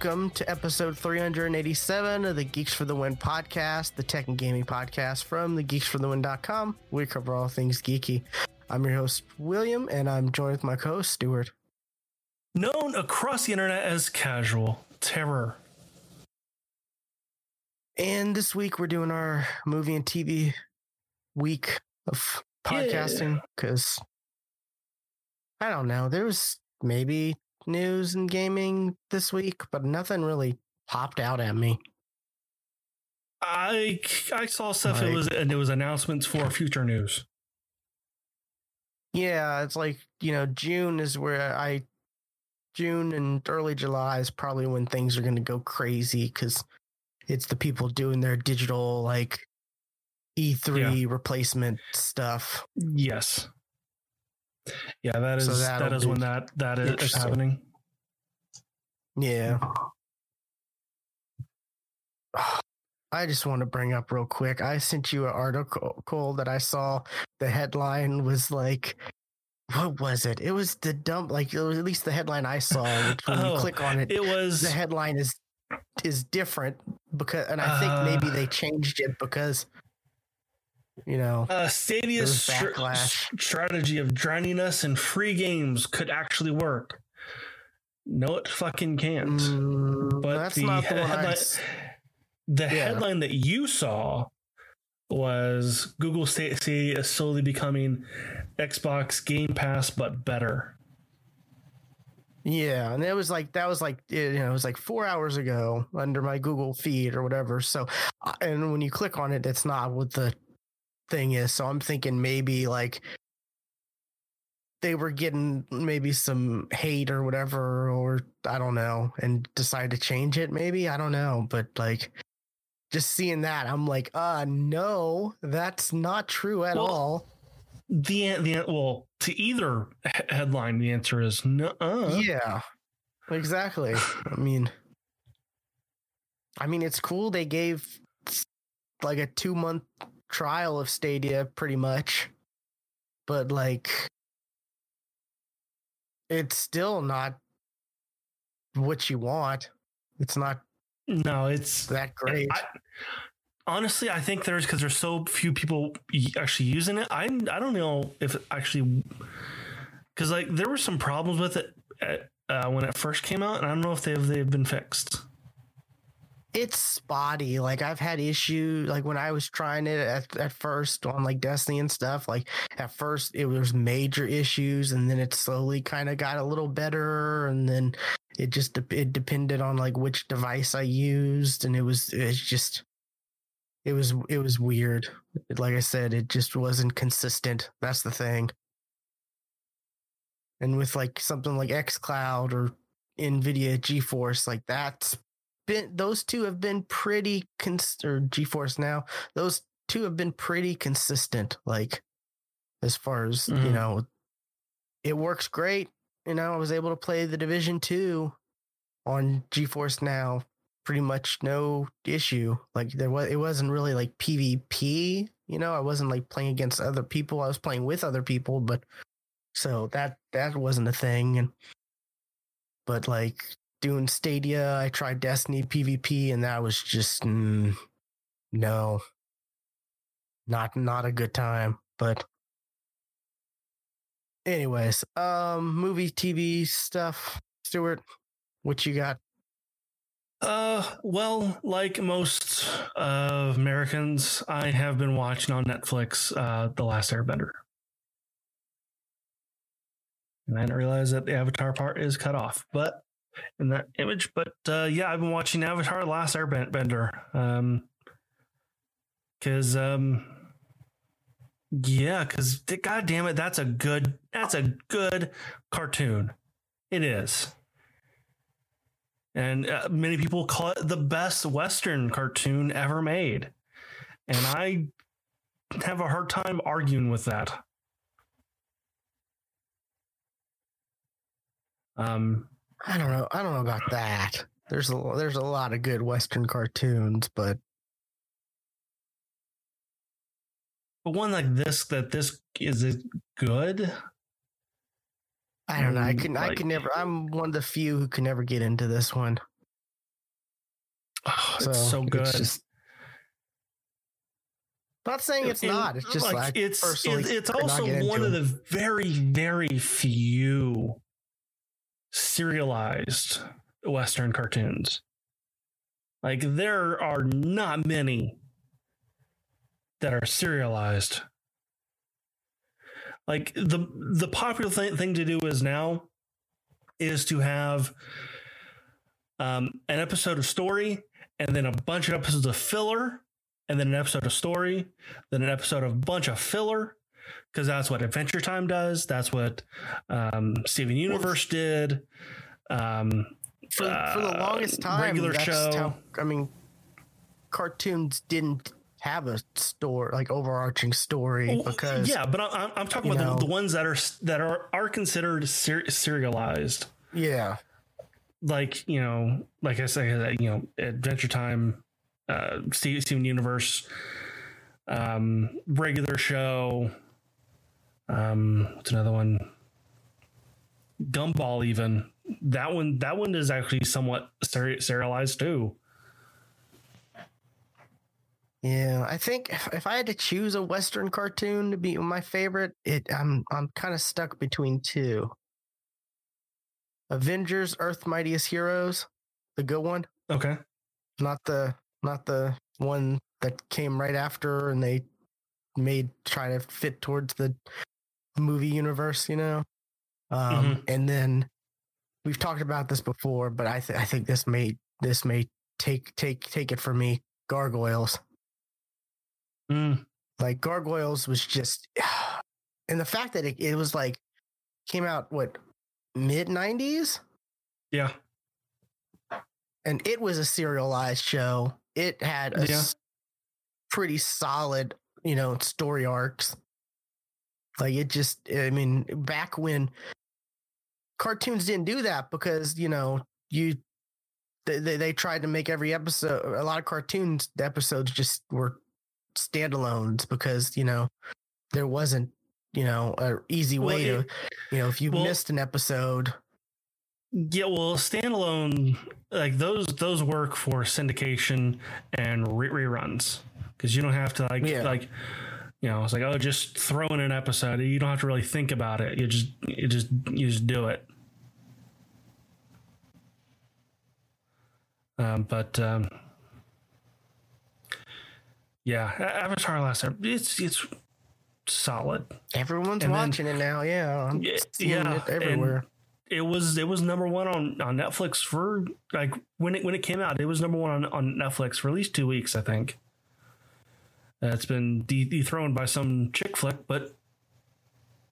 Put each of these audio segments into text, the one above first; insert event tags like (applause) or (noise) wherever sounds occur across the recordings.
Welcome to episode 387 of the Geeks for the Win podcast, the tech and gaming podcast from the geeksforthewin.com. We cover all things geeky. I'm your host, William, and I'm joined with my co host, Stuart. Known across the internet as Casual Terror. And this week we're doing our movie and TV week of podcasting because I don't know. There was maybe news and gaming this week, but nothing really popped out at me. I I saw stuff. Like- it was and it was announcements for future news. Yeah, it's like, you know, June is where I June and early July is probably when things are going to go crazy because it's the people doing their digital like E3 replacement stuff. Yes. Yeah, that is So that when that that is, is happening. Yeah. (sighs) I just want to bring up real quick. I sent you an article that I saw. The headline was like, what was it? It was the dump, like at least the headline I saw. Which when (laughs) Oh, you click on it, It was the headline is is different because, and I think Uh. maybe they (sighs) changed it because, you know, uh, Stadia's str- strategy of drowning us in free games could actually work. No, it fucking can't. mm, but that's the not the one. Headline- The Yeah. headline that you saw was Google Stadia is slowly becoming Xbox Game Pass, but better. Yeah, and it was like that was like you know it was like four hours ago under my Google feed or whatever. So, uh, and when you click on it, it's not what the thing is. So I'm thinking maybe like they were getting maybe some hate or whatever, or I don't know, and decided to change it. Maybe I don't know, but like just seeing that, I'm like, uh, no, that's not true at Well, all. The the well to either headline, the answer is no. Yeah, exactly. I (laughs) mean, I mean, it's cool they gave like a two month trial of Stadia, pretty much, but like, it's still not what you want. It's not No, it's that great. I, honestly, I think there's because there's so few people actually using it. I I don't know if actually because like there were some problems with it at, uh, when it first came out, and I don't know if they've they've been fixed. It's spotty. Like I've had issues like when I was trying it at, at first on like Destiny and stuff, like at first it was major issues and then it slowly kind of got a little better and then it just dep- it depended on like which device I used and it was it's just it was it was weird. Like I said, it just wasn't consistent. That's the thing. And with like something like xCloud or Nvidia GeForce, like that's been those two have been pretty cons- or GeForce now. Those two have been pretty consistent. Like as far as you Mhm. know, it works great. You know, I was able to play the Division Two on GeForce now, pretty much no issue. Like there was, it wasn't really like PvP. You know, I wasn't like playing against other people. I was playing with other people, but so that that wasn't a thing. And but like doing Stadia, I tried Destiny PvP, and that was just mm, no, not not a good time. But anyways, um, movie, TV stuff. Stuart, what you got? Uh, well, like most uh, Americans, I have been watching on Netflix uh, The Last Airbender. And I didn't realize that the Avatar part is cut off, but in that image. But uh, yeah, I've been watching Avatar: Last Airbender. Um, because um, yeah, because god damn it, that's a good that's a good cartoon. It is. And uh, many people call it the best Western cartoon ever made. And I have a hard time arguing with that. Um, I don't know. I don't know about that. There's a there's a lot of good Western cartoons, but but one like this that this is it good? I don't know. I Mm, can I can never. I'm one of the few who can never get into this one. Oh, it's so good. just- not saying it's And, not. It's just like, it's it's, it's also one of the very very few serialized Western cartoons. Like there are not many that are serialized. Like the the popular thing, thing to do is now is to have um, an episode of story and then a bunch of episodes of filler and then an episode of story, then an episode of bunch of filler, because that's what Adventure Time does. That's what um, Steven Universe did. Um, for, for the uh, longest time. regular that's show. How, I mean, cartoons didn't have a story like overarching story well, because yeah, but I, I'm talking about know- the, the ones that are that are are considered ser- serialized. yeah, like you know, like I say, that you know, Adventure Time, uh, Steven Universe, um, regular show. Um, what's another one? Gumball, even that one. That one is actually somewhat seri- serialized too. yeah. I think if, if I had to choose a Western cartoon to be my favorite, it I'm I'm kind of stuck between two. Avengers: Earth Mightiest Heroes, the good one, Okay. not the not the one that came right after and they made try to fit towards the movie universe, you know. Um, and then we've talked about this before, but I th- I think this may this may take take take it for me. Gargoyles, Mm, like Gargoyles, was just, (sighs) and the fact that it, it was like came out what mid '90s, yeah. and it was a serialized show. It had a Yeah. s- pretty solid, you know, story arcs. Like it just, I mean, back when cartoons didn't do that because you know you they they, they tried to make every episode. A lot of cartoons the episodes just were standalones because you know there wasn't you know an easy Well, way to you know if you well- missed an episode. Yeah, well, standalone like those those work for syndication and re- reruns because you don't have to like Yeah. like you know it's like oh just throw in an episode you don't have to really think about it you just you just you just do it. Um, but um, yeah, Avatar Last Air- it's it's solid. Everyone's And then- watching it now. Yeah, I'm Yeah, seeing yeah, it everywhere. it was it was number one on on Netflix for like when it when it came out. It was number one on, on Netflix for at least two weeks, I think. It's been de- dethroned by some chick flick, but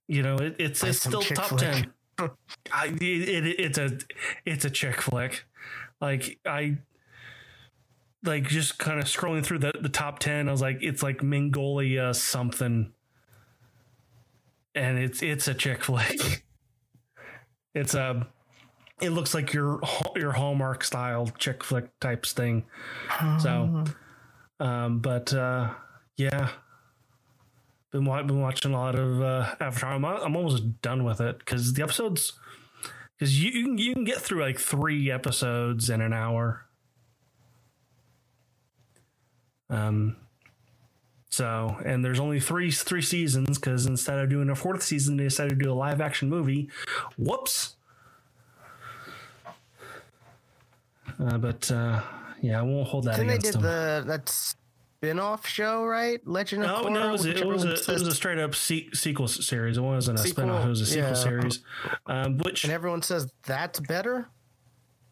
you know it, it's By it's still top flick. ten. (laughs) I, it, it, it's a it's a chick flick. Like I like just kind of scrolling through the, the top 10 i was like it's like mongolia something and it's it's a chick flick (laughs) it's a it looks like your your hallmark style chick flick types thing so um but uh yeah. Been, been watching a lot of uh avatar. I'm, I'm almost done with it because the episodes because you, you can you can get through like three episodes in an hour. Um so and there's only three three seasons because instead of doing a fourth season they decided to do a live action movie. Whoops. Uh, but uh yeah i won't hold that Then they against did them. the that spin-off show, right? Legend of Oh Korra. no! It was, it was a it was a straight up se- sequel series. It wasn't a Sequel, spinoff. It was a sequel yeah. series, um, which and everyone says that's better,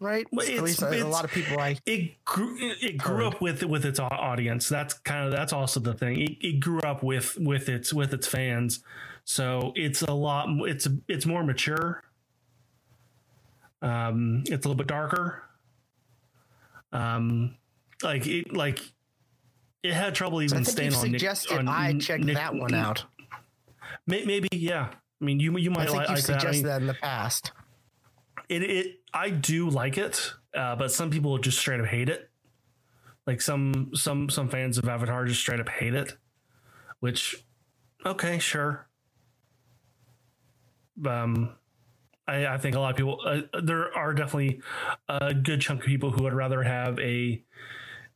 right? Well, At least a, lot of people I it grew it it grew Heard. up with with its audience that's kind of that's also the thing it, it grew up with with its with its fans so it's a lot it's it's more mature um it's a little bit darker um like it like it had trouble even I think staying you on. Nick- suggested on I Nick- check Nick- that one out. Maybe, yeah. I mean, you you might I think like, you like that. I suggested mean, that in the past. it, it I do like it, uh, but some people just straight up hate it. Like some some some fans of Avatar just straight up hate it, which okay, sure. Um, I, I think a lot of people uh, there are definitely a good chunk of people who would rather have a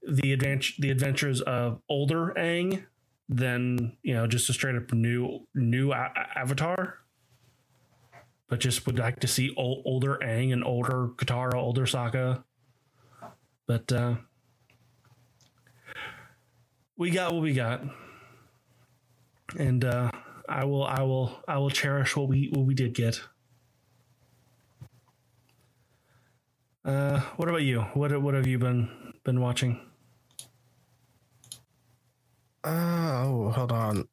the adventure the adventures of older Aang than you know just a straight up new new a- Avatar but just would like to see old, older Aang and older Katara, older Sokka. But uh, we got what we got, and uh, I will, I will, I will cherish what we what we did get. Uh, what about you? What what have you been been watching? Oh, hold on.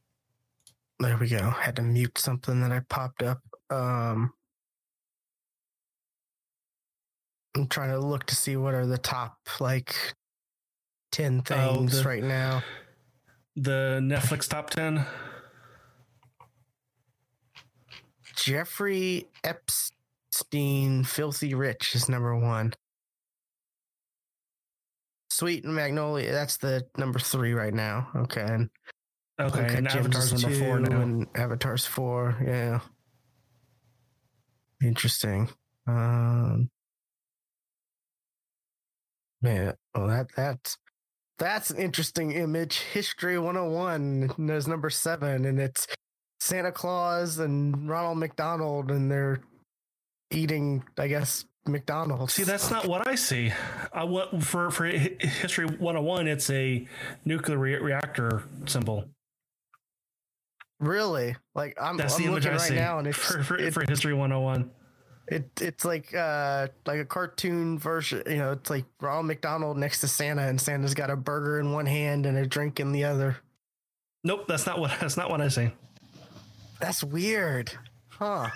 There we go. Had to mute something that I popped up. Um, I'm trying to look to see what are the top like ten things the- right now. The Netflix top ten. Jeffrey Epstein, Filthy Rich is number one. Sweet and Magnolia, that's the number three right now. Okay. And Okay, Uncut and Avatar's number four two, now. And Avatar's four. Yeah. Interesting. Um Man, well that that's that's an interesting image. History 101 is number seven, and it's Santa Claus and Ronald McDonald, and they're eating, I guess, McDonald's. See, that's not what I see. I want for for history 101, it's a nuclear re- reactor symbol. really like I'm, That's I'm the image looking I right see now, and it's for, for, it- for history 101. It it's like uh like a cartoon version. You know, it's like Ronald McDonald next to Santa, and Santa's got a burger in one hand and a drink in the other. Nope, that's not what (laughs) that's not what I see. That's weird, huh?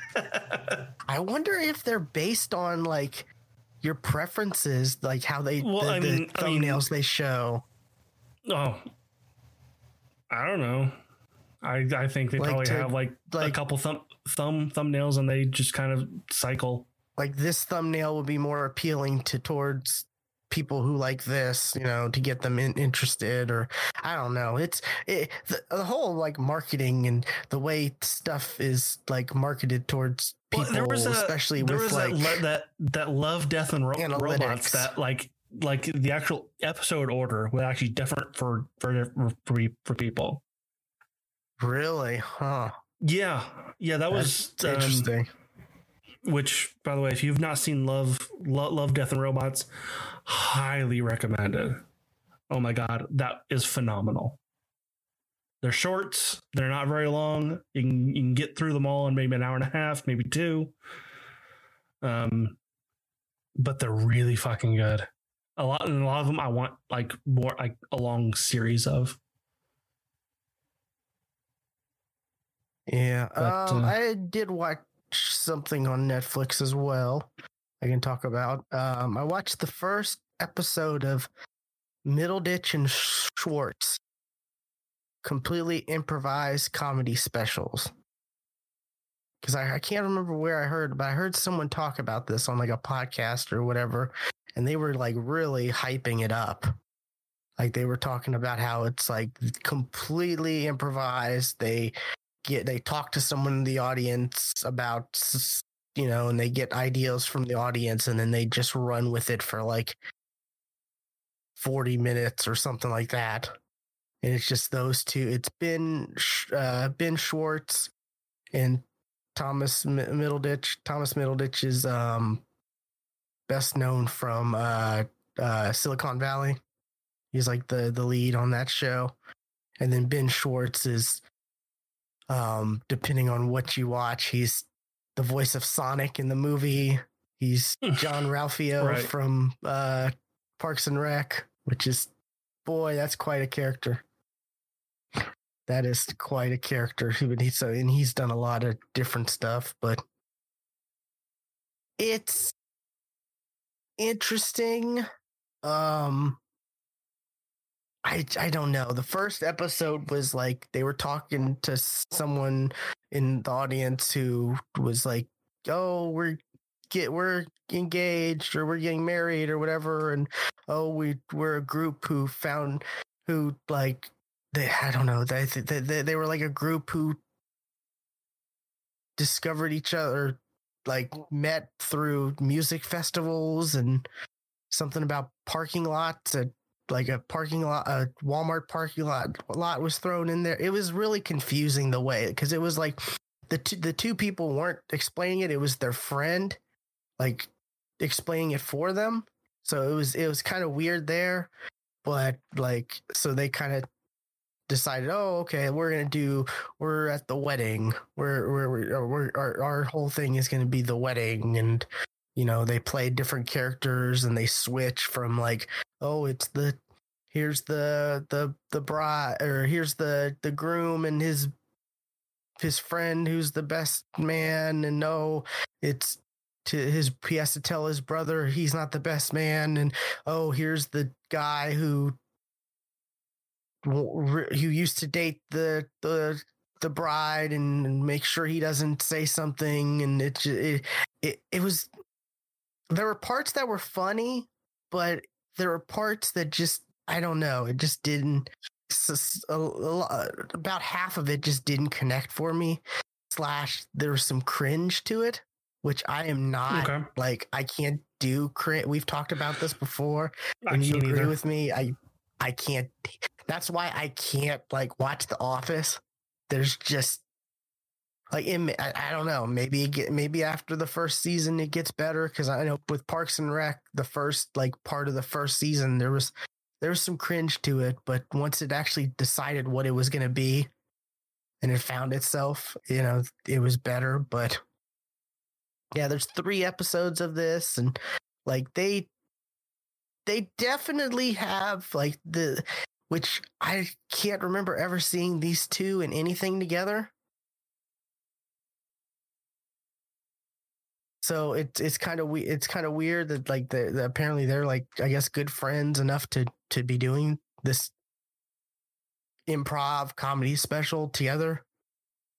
I wonder if they're based on like your preferences, like how they Well, the, I the mean- I mean- thumbnails they show. Oh, I don't know. I I think they Like probably to- have like, a couple thumb thumb thumbnails, and they just kind of cycle. Like this thumbnail would be more appealing to towards people who like this, you know, to get them in, interested or I don't know. It's it, the, the whole like marketing and the way stuff is like marketed towards Well, people, there was a- especially There with was like that, that that love, death, and ro- robots that like like the actual episode order was actually different for for for, for people. really, huh? Yeah, yeah, that was That's um, interesting. which by the way if you've not seen love love, love death and robots highly recommended. Oh my god that is phenomenal. They're shorts they're not very long. You can, you can get through them all in maybe an hour and a half maybe two. Um but they're really fucking good. A lot and a lot of them i want like more like a long series of. Yeah. But, um, uh, I did watch something on Netflix as well. I can talk about. Um, I watched the first episode of Middleditch and Schwartz, completely improvised comedy specials. Because I, I can't remember where I heard, but I heard someone talk about this on like a podcast or whatever, and they were like really hyping it up. Like they were talking about how it's like completely improvised. They get they talk to someone in the audience about you know and they get ideas from the audience and then they just run with it for like 40 minutes or something like that. And it's just those two it's ben uh ben schwartz and thomas Mi- middleditch. Thomas middleditch is um best known from uh uh silicon valley. He's like the the lead on that show. And then ben schwartz is um depending on what you watch he's the voice of sonic in the movie. He's Jean-Ralphio Right. from uh parks and rec which is boy that's quite a character. That is quite a character he's so and he's done a lot of different stuff but it's interesting. Um I I don't know. The first episode was like they were talking to someone in the audience who was like, "Oh, we're get we're engaged or we're getting married or whatever," and oh, we we're a group who found who like they I don't know they they they, they were like a group who discovered each other like met through music festivals and something about parking lots at like a parking lot a Walmart parking lot lot was thrown in there. It was really confusing the way because it was like the two, the two people weren't explaining it. It was their friend like explaining it for them. So it was it was kind of weird there, but like so they kind of decided, oh, okay, we're gonna do. We're at the wedding. We're we're, we're, we're our our whole thing is gonna be the wedding, and you know they play different characters and they switch from like, oh, it's the here's the the the bride or here's the the groom and his his friend who's the best man, and no, it's to his he has to tell his brother he's not the best man and oh here's the guy who who used to date the the the bride and make sure he doesn't say something and it it it, it was there were parts that were funny but there were parts that just I don't know it just didn't about half of it just didn't connect for me slash there was some cringe to it which I am not okay. like I can't do cringe we've talked about this before and you agree either. with me I I can't. That's why I can't like watch The Office. There's just like I, I don't know. Maybe get, maybe after the first season it gets better because I know with Parks and Rec, the first like part of the first season there was there was some cringe to it, but once it actually decided what it was going to be, and it found itself, you know, it was better. But yeah, there's three episodes of this, and like they they definitely have like the which I can't remember ever seeing these two in anything together. So it's it's kind of we it's kind of weird that like the, the apparently they're like I guess good friends enough to to be doing this improv comedy special together.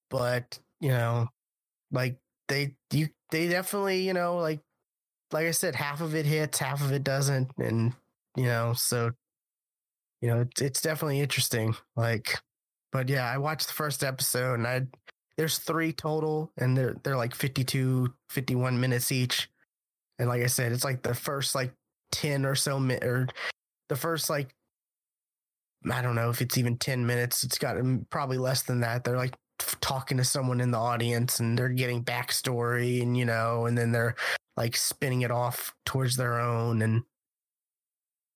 But, you know, like they you they definitely, you know, like like I said, half of it hits, half of it doesn't, and you know, so you know, it's it's definitely interesting. Like, but yeah, I watched the first episode, and I there's three total, and they're they're like 52, 51 minutes each, and like I said, it's like the first like ten or so minutes, or the first like I don't know if it's even ten minutes. It's got probably less than that. They're like talking to someone in the audience and they're getting backstory and you know and then they're like spinning it off towards their own and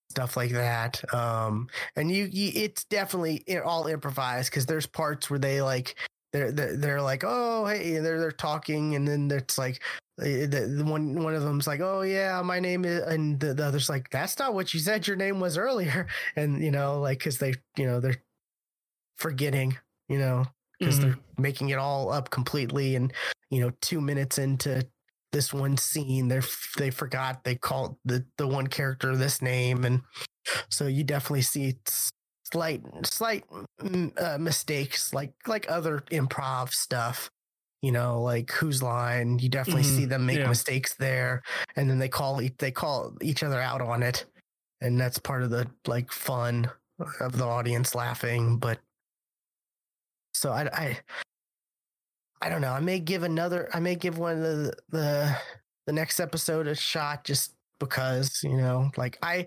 stuff like that. Um, and you, you it's definitely all improvised because there's parts where they like they're, they're they're like oh hey they're they're talking and then it's like the, the one one of them's like oh yeah my name is and the, the other's like that's not what you said your name was earlier (laughs) and you know like because they you know they're forgetting you know because mm-hmm. they're making it all up completely and you know two minutes into this one scene they they forgot they called the the one character this name and so you definitely see slight slight mm, uh, mistakes like like other improv stuff you know like whose line you definitely mm-hmm. see them make yeah. mistakes there and then they call they call each other out on it and that's part of the like fun of the audience laughing but so i i I don't know. I may give another. I may give one of the the the next episode a shot just because you know, like I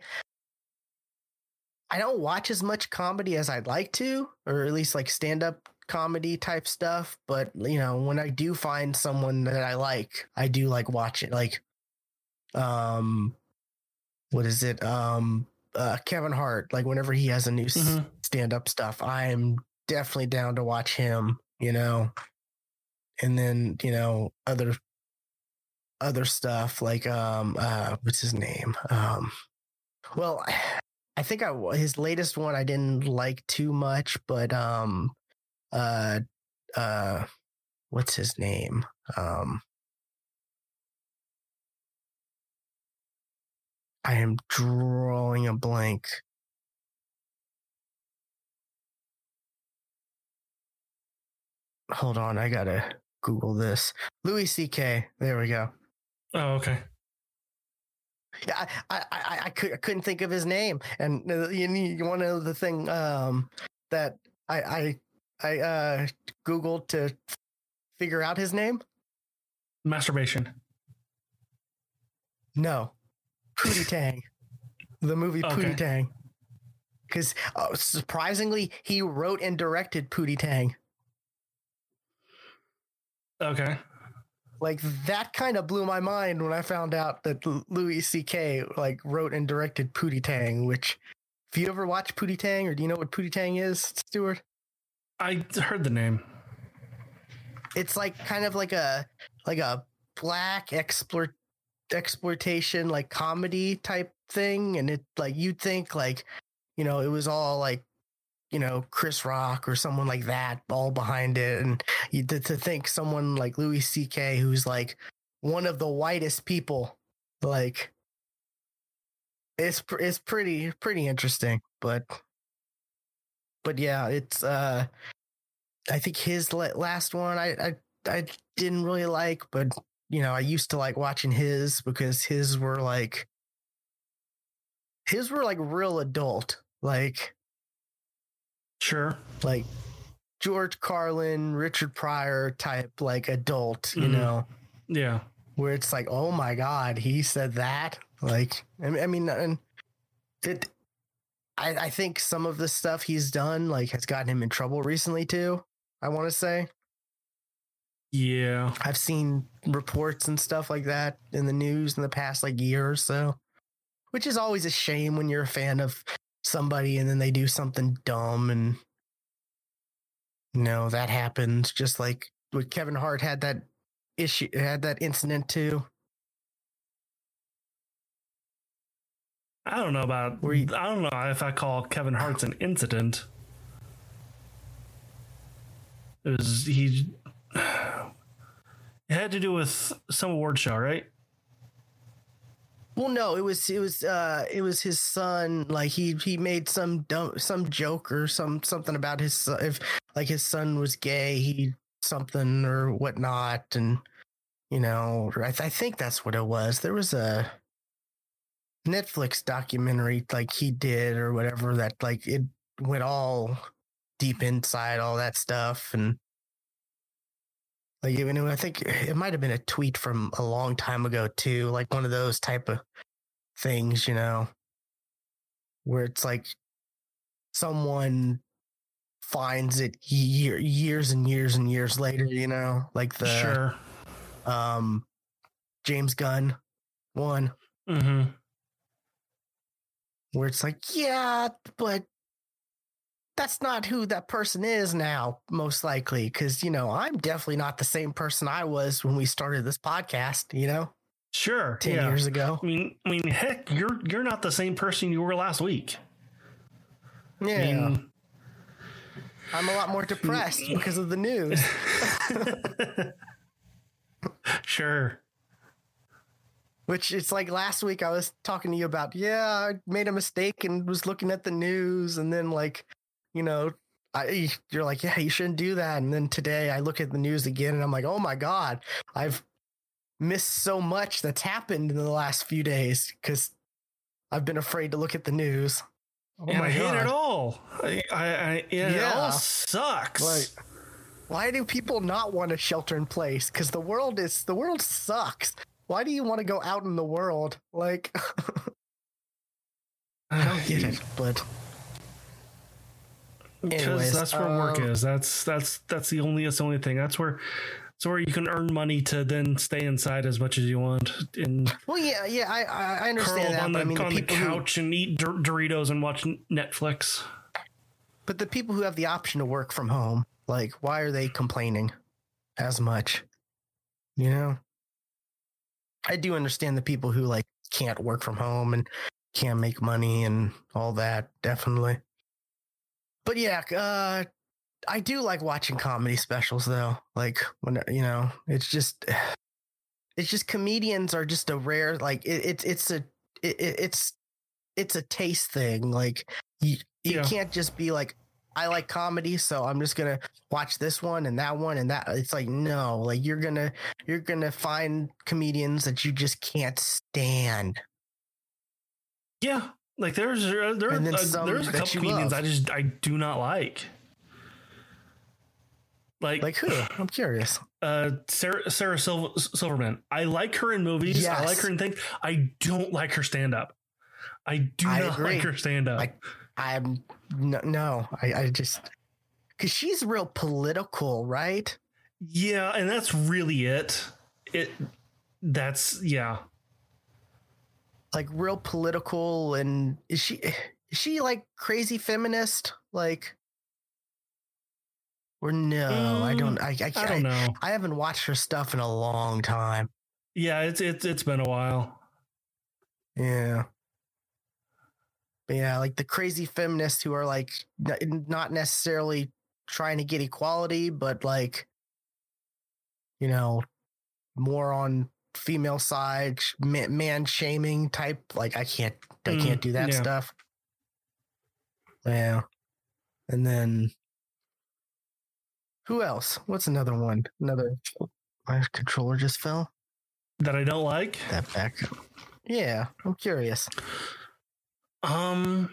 I don't watch as much comedy as I'd like to, or at least like stand up comedy type stuff. But you know, when I do find someone that I like, I do like watch it. Like, um, what is it? Um, uh, Kevin Hart. Like whenever he has a new mm-hmm. stand up stuff, I am definitely down to watch him. You know, and then you know other other stuff like um uh what's his name um well I think I his latest one I didn't like too much, but um, uh, uh, what's his name? Um, I am drawing a blank. Hold on, I gotta Google this. Louis C.K. There we go. Oh, okay. Yeah, I, I, I, I, could, I couldn't think of his name, and uh, you, you want to know the thing um, that I, I, I uh, googled to figure out his name? Masturbation. No, Pootie (laughs) Tang, the movie Okay. Pootie Tang. Because uh, surprisingly, he wrote and directed Pootie Tang. Okay. Like that kind of blew my mind when I found out that Louis C.K. like wrote and directed Pootie Tang. Which, if you ever watch Pootie Tang, or do you know what Pootie Tang is, Stuart? I heard the name. It's like kind of like a like a black exploit exploitation like comedy type thing, and it like you'd think like you know it was all like you know Chris Rock or someone like that all behind it, and you to, to think someone like Louis C.K. who's like one of the whitest people, like it's it's pretty pretty interesting, but but yeah, it's uh I think his last one I, I I didn't really like, but you know I used to like watching his because his were like his were like real adult, like Sure. like George Carlin, Richard Pryor type like adult, you Mhm. know, Yeah. where it's like, oh my god, he said that. Like, I mean, I mean, and it. I, I think some of the stuff he's done like has gotten him in trouble recently too. I want to say Yeah. I've seen reports and stuff like that in the news in the past like year or so, which is always a shame when you're a fan of somebody and then they do something dumb and you know that happens. Just like with Kevin Hart had that issue, had that incident too. I don't know about. You- I don't know if I call Kevin Hart's an incident. It was he. (sighs) It had to do with some award show, right? Well, no, it was it was uh it was his son. Like he he made some dumb some joke or some something about his son, if like his son was gay, he something or whatnot, and you know I, th- I think that's what it was. There was a Netflix documentary like he did or whatever that like it went all deep inside all that stuff and like even I think it might have been a tweet from a long time ago too, like one of those type of things, you know, where it's like someone finds it year, years and years and years later, you know, like the sure. um James Gunn one Mm-hmm. where it's like, yeah, but that's not who that person is now, most likely. Because, you know, I'm definitely not the same person I was when we started this podcast, you know, Sure. 10 yeah. years ago. I mean, I mean, heck, you're you're not the same person you were last week. Yeah. I mean, I'm a lot more depressed (laughs) because of the news. (laughs) sure. Which it's like last week I was talking to you about, yeah, I made a mistake and was looking at the news and then like, you know, I you're like, yeah, you shouldn't do that. And then today I look at the news again and I'm like, oh my God, I've missed so much that's happened in the last few days because I've been afraid to look at the news. Oh and my I hate it all. I, I, I yeah, it all Yeah. sucks. Like, why do people not want to shelter in place? Because the world is the world sucks. Why do you want to go out in the world? Like, (laughs) I don't get it, (laughs) but because that's where work um, is. That's that's that's the only that's the only thing. That's where that's where you can earn money to then stay inside as much as you want and well, yeah, yeah, I I understand that. on the I mean, the on the people who, couch and eat Dor- Doritos and watch Netflix. but the people who have the option to work from home, like, why are they complaining as much? You know, I do understand the people who like can't work from home and can't make money and all that, definitely. But yeah, uh, I do like watching comedy specials though. Like when you know, it's just, (sighs) it's just comedians are just a rare like it, it's it's a it, it- it's it's a taste thing. Like you you Yeah. can't just be like I like comedy, so I'm just gonna watch this one and that one and that. It's like no, like you're gonna you're gonna find comedians that you just can't stand. Yeah, like there's uh, there uh, there's a couple comedians love. I just I do not like. Like Like who? (sighs) I'm curious. uh Sarah Sarah Sil- Silverman. I like her in movies. I like her in things. I don't like her stand up. I do I not agree. like her stand up. I- I'm no, no I, I just because she's real political, right? yeah, and that's really it. It that's yeah. Like real political, and is she (sighs) is she like crazy feminist? Like, or no? I mm, don't. I I, I don't know. I haven't watched her stuff in a long time. Yeah, it's it's it's been a while. Yeah. But yeah, like the crazy feminists who are like not necessarily trying to get equality, but like, you know, more on female side, man shaming type. Like, I can't, I Mm, can't do that yeah. stuff. Yeah. And then who else? What's another one? Another, my controller just fell. That I don't like. That back. Yeah, I'm curious. Um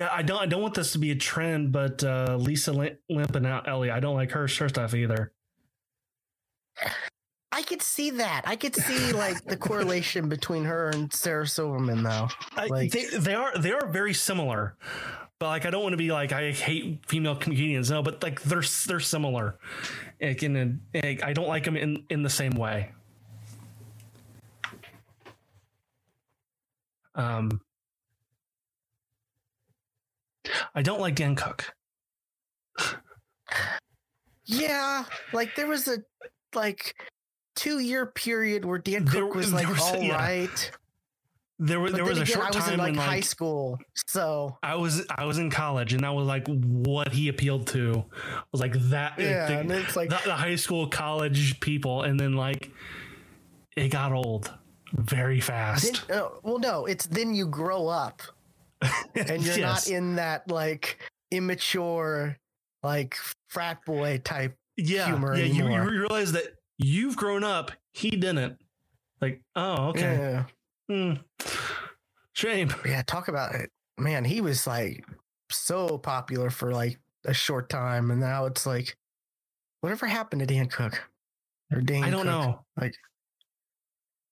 I don't. I don't want this to be a trend, but uh, Lisa Lim- Lampanelli, I don't like her, her stuff either. I could see that. I could see like the correlation between her and Sarah Silverman, though. I, they, they are they are very similar, but like I don't want to be like I hate female comedians. No, but like they're they're similar. Like, in a, like, I don't like them in in the same way. Um, I don't like Dane Cook. Yeah, like there was a like two year period where Dane There- Cook was (laughs) like was- all right. yeah. There was But there then was a again, short I was time in like when high school, so I was I was in college and that was like what he appealed to was like that yeah, the, and it's like the, the high school college people and then like it got old very then, fast uh, well, no, it's then you grow up (laughs) and you're Yes. not in that like immature like frat boy type. yeah humor yeah you, you realize that you've grown up he didn't like oh okay Yeah. Hmm. shame Yeah, talk about it. Man, he was like so popular for like a short time, and now it's like, whatever happened to Dane Cook? Or Dane I don't Cook? know like-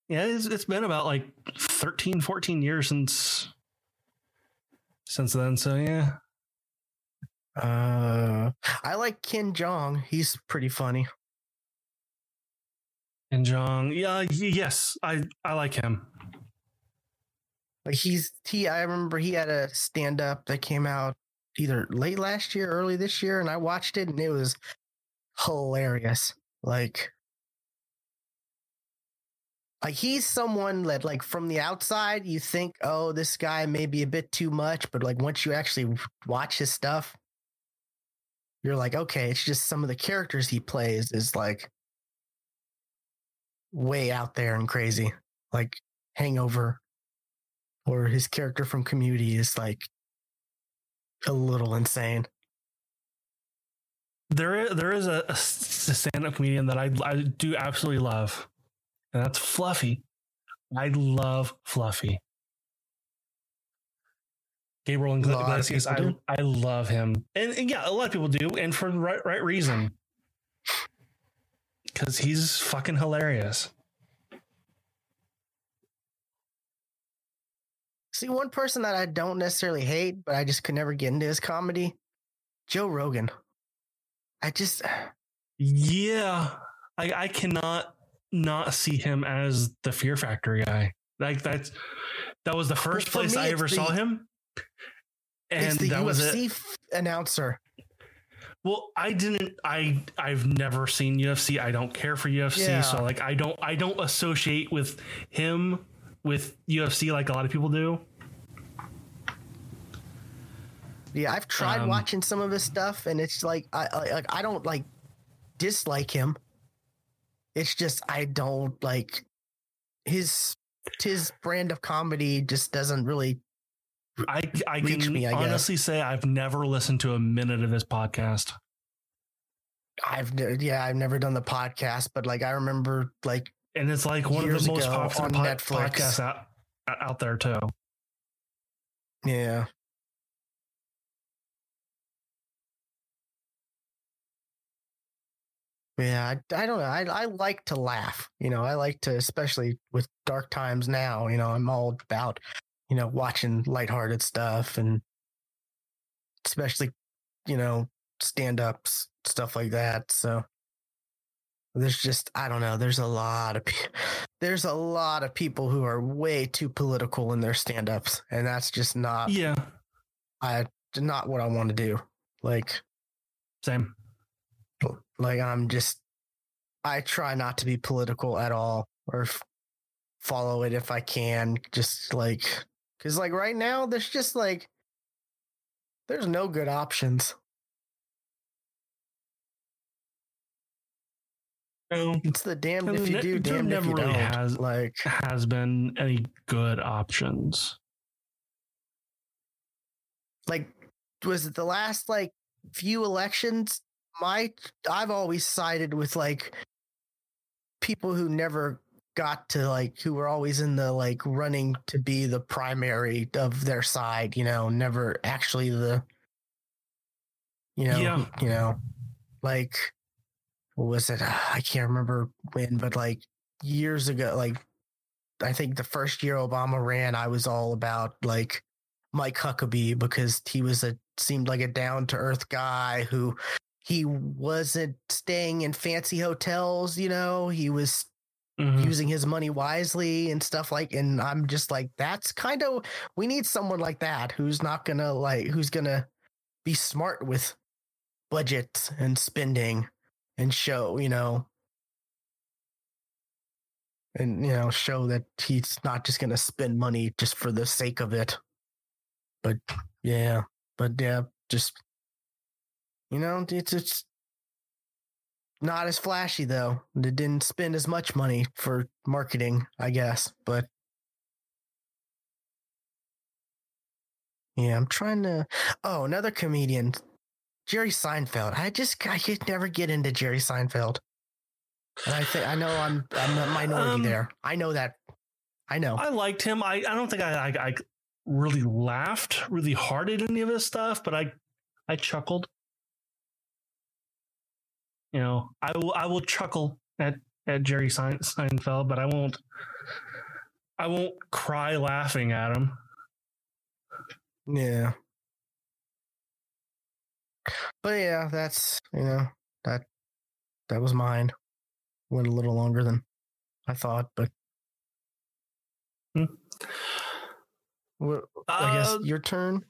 yeah it's, it's been about like 13 14 years since since then so yeah Uh, I like Ken Jeong. He's pretty funny. and Jeong yeah yes I I like him Like he's he. I remember he had a stand up that came out either late last year, early this year, and I watched it, and it was hilarious. Like. Like he's someone that like from the outside you think oh this guy may be a bit too much but like once you actually watch his stuff you're like okay it's just some of the characters he plays is like way out there and crazy. Like hangover or his character from community is like a little insane. There is, there is a, a stand up comedian that I, I do absolutely love, and that's Fluffy. I love Fluffy. Gabriel A lot of Iglesias, I, I love him. And, and yeah, a lot of people do, and for the right, right reason. Because he's fucking hilarious. see one person that i don't necessarily hate but i just could never get into his comedy joe rogan i just (sighs) Yeah, I, I cannot not see him as the Fear Factor guy. Like that's that was the first place me, I ever saw him, and the that was it. announcer Well, I didn't. I I've never seen UFC. I don't care for UFC. Yeah. So like, I don't. I don't associate with him with UFC like a lot of people do. Yeah, I've tried Um, watching some of his stuff, and it's like I like I don't like dislike him. It's just I don't like his his brand of comedy just doesn't really. I I can me, I guess. honestly say I've never listened to a minute of this podcast. I've yeah, I've never done the podcast, but like I remember like And it's like one of the most popular on po- podcasts out out there too. yeah. Yeah, I, I don't know. I I like to laugh. You know, I like to, especially with dark times now. You know, I'm all about, you know, watching lighthearted stuff and especially, you know, stand ups, stuff like that. So there's just, I don't know. There's a lot of, pe- (sighs) there's a lot of people who are way too political in their stand ups. And that's just not, Yeah, I, not what I want to do. Like, same. Like I'm just I try not to be political at all or f- follow it if I can just like cuz like right now there's just like there's no good options. No, It's the damned if you do, damned if never you really don't. has- Like has been any good options. like was it the last like few elections my i've always sided with like people who never got to like who were always in the like running to be the primary of their side you know never actually the you know Yeah. you know like what was it ah, i can't remember when but like years ago like i think the first year obama ran i was all about like Mike Huckabee because he was a seemed like a down to earth guy who he wasn't staying in fancy hotels, you know, he was Mhm. using his money wisely and stuff like and I'm just like that's kind of we need someone like that who's not going to like who's going to be smart with budgets and spending and show, you know, and you know, show that he's not just going to spend money just for the sake of it. But yeah, but yeah, just you know, it's it's not as flashy though. It didn't spend as much money for marketing, I guess. But yeah, I'm trying to. Oh, another comedian, Jerry Seinfeld. I just I could never get into Jerry Seinfeld. And I think I know I'm I'm a minority Um, there. I know that. I know. I liked him. I, I don't think I, I I really laughed really hard at any of his stuff, but I I chuckled. You know, I will I will chuckle at at Jerry Sein, Seinfeld, but I won't I won't cry laughing at him. Yeah. But yeah, that's you know that that was mine. Went a little longer than I thought, but Hmm. Well, I guess Uh, your turn.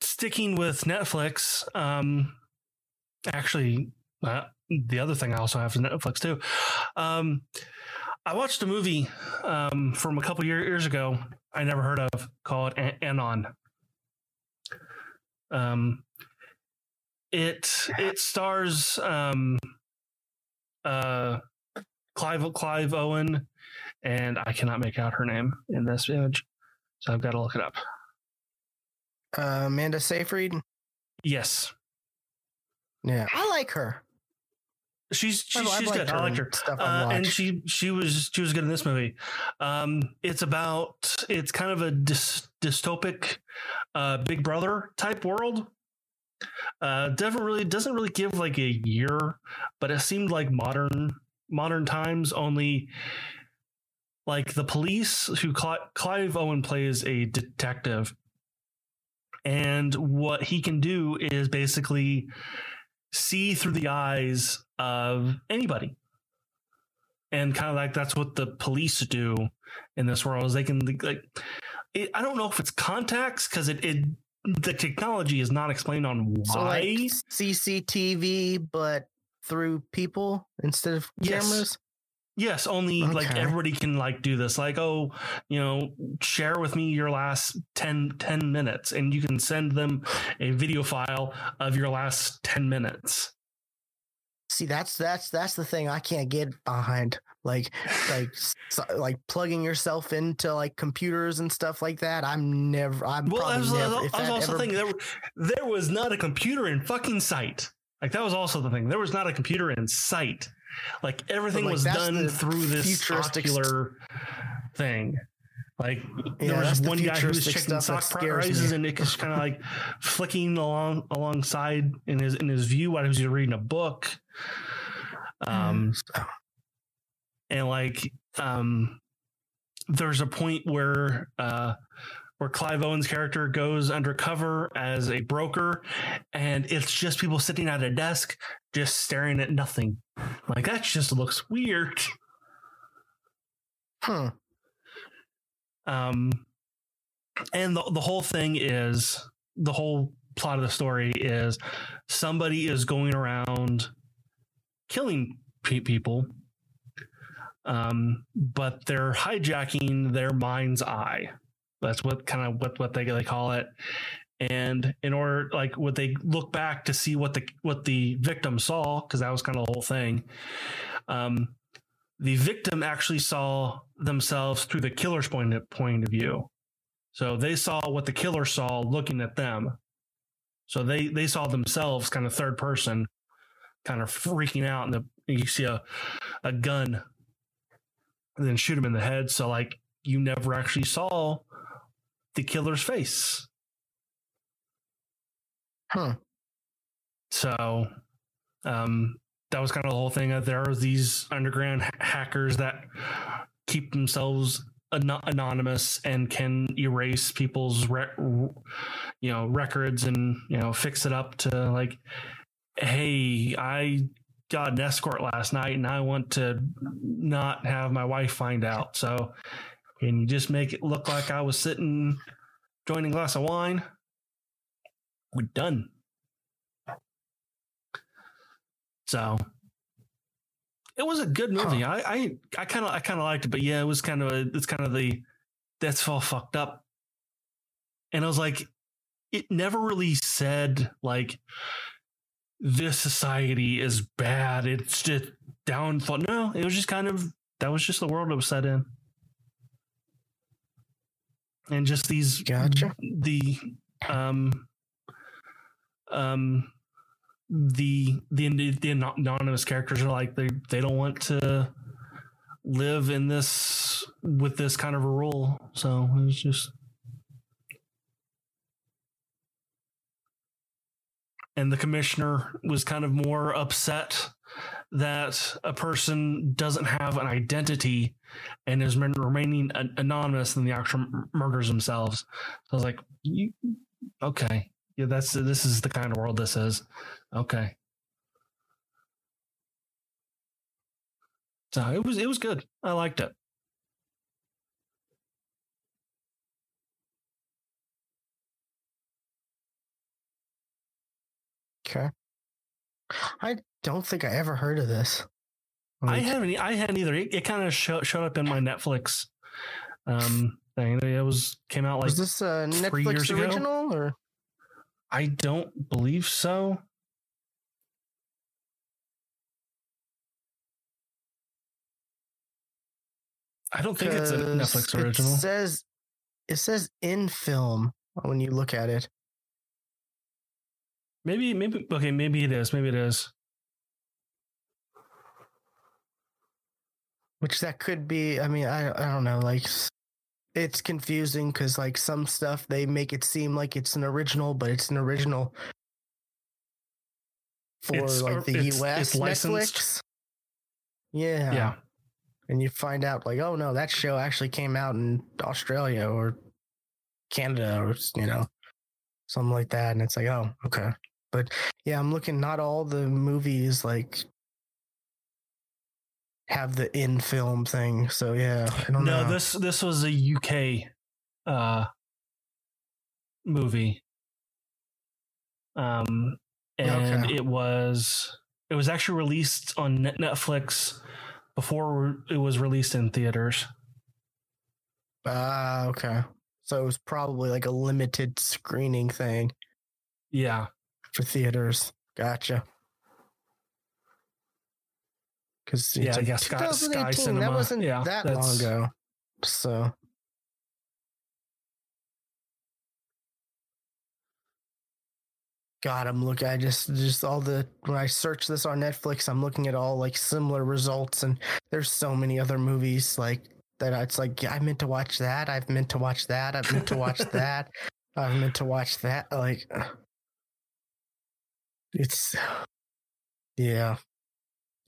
sticking with Netflix, um, actually, uh, the other thing I also have is Netflix too. Um, I watched a movie um, from a couple year, years ago I never heard of called An- Anon. Um, it it stars um, uh, Clive Clive Owen, and I cannot make out her name in this image, so I've got to look it up. Uh, Amanda Seyfried. Yes, Yeah, I like her. She's she's, she's good. I her liked her. Stuff Uh, and she she was she was good in this movie. Um, it's about it's kind of a dys, dystopic uh, Big Brother type world. Uh, doesn't really doesn't really give like a year, but it seemed like modern modern times. Only like the police who Cli- Clive Owen plays a detective, and what he can do is basically see through the eyes of anybody. And kind of like that's what the police do in this world is they can like it, I don't know if it's contacts because it, it the technology is not explained on why. So like CCTV, but through people instead of Yes. cameras. Yes, only like everybody can like do this. Like, oh, you know, share with me your last 10, 10 minutes, and you can send them a video file of your last ten minutes. see that's that's that's the thing I can't get behind. Like like so, like plugging yourself into like computers and stuff like that. I'm never. I'm Well, I was, never. I if was also ever- thinking there, there was not a computer in fucking sight. Like that was also the thing. There was not a computer in sight. Like everything like, was done the through this futuristic st- thing. Like Yeah, there was the one guy who was checking stock prices and it was kind of like flicking along alongside in his in his view while he was reading a book. Um, and like um there's a point where uh where Clive Owen's character goes undercover as a broker and it's just people sitting at a desk just staring at nothing. Like that just looks weird. Huh. Um and the the whole thing is the whole plot of the story is somebody is going around killing pe- people um, but they're hijacking their mind's eye. That's what kind of what what they they call it. And in order, like, what they look back to see what the what the victim saw, because that was kind of the whole thing. Um, the victim actually saw themselves through the killer's point of, point of view. So they saw what the killer saw looking at them. So they they saw themselves kind of third person, kind of freaking out, and the you see a a gun and then shoot him in the head. So like you never actually saw the killer's face. Huh. So um that was kind of the whole thing. that There are these underground ha- hackers that keep themselves an- anonymous and can erase people's re- you know records and you know fix it up to like hey i got an escort last night and i want to not have my wife find out so can you just make it look like i was sitting joining a glass of wine we're done so it was a good movie. I I I kind of I kind of liked it, but yeah, it was kind of a, it's kind of the that's all fucked up. And I was like, it never really said like this society is bad. It's just downfall. No, it was just kind of that was just the world it was set in, and just these Gotcha. the um um the the the anonymous characters are like they they don't want to live in this with this kind of a rule so it's just and the commissioner was kind of more upset that a person doesn't have an identity and is remaining anonymous than the actual murders themselves. So I was like, you, okay, yeah, that's this is the kind of world this is. Okay. So it was it was good. I liked it. Okay. I don't think I ever heard of this. I haven't. I hadn't either. It, it kind of show, showed up in my Netflix um thing. It was came out like was this a Netflix ago? original or? I don't believe so. I don't think it's a Netflix original. It says it says in film when you look at it. Maybe, maybe. Okay, maybe it is. Maybe it is. which that could be i mean i, I don't know like it's confusing because like some stuff they make it seem like it's an original but it's an original for It's, like the it's- us it's licensed. netflix yeah Yeah. and you find out like oh no that show actually came out in australia or canada or you know something like that and it's like oh okay but yeah i'm looking not all the movies like have the in film thing so yeah i don't No, know this this was a UK uh movie. Um and Okay. it was it was actually released on Netflix before it was released in theaters. ah okay so it was probably like a limited screening thing Yeah. for theaters gotcha because Yeah, I guess Sky- Sky Cinema. That wasn't Yeah, that long ago. So God, I'm looking. I just just all the when I search this on Netflix, I'm looking at all like similar results, and there's so many other movies like that. It's like I meant to watch that. I've meant to watch that. I've meant to watch (laughs) that. I've meant to watch that. Like it's yeah.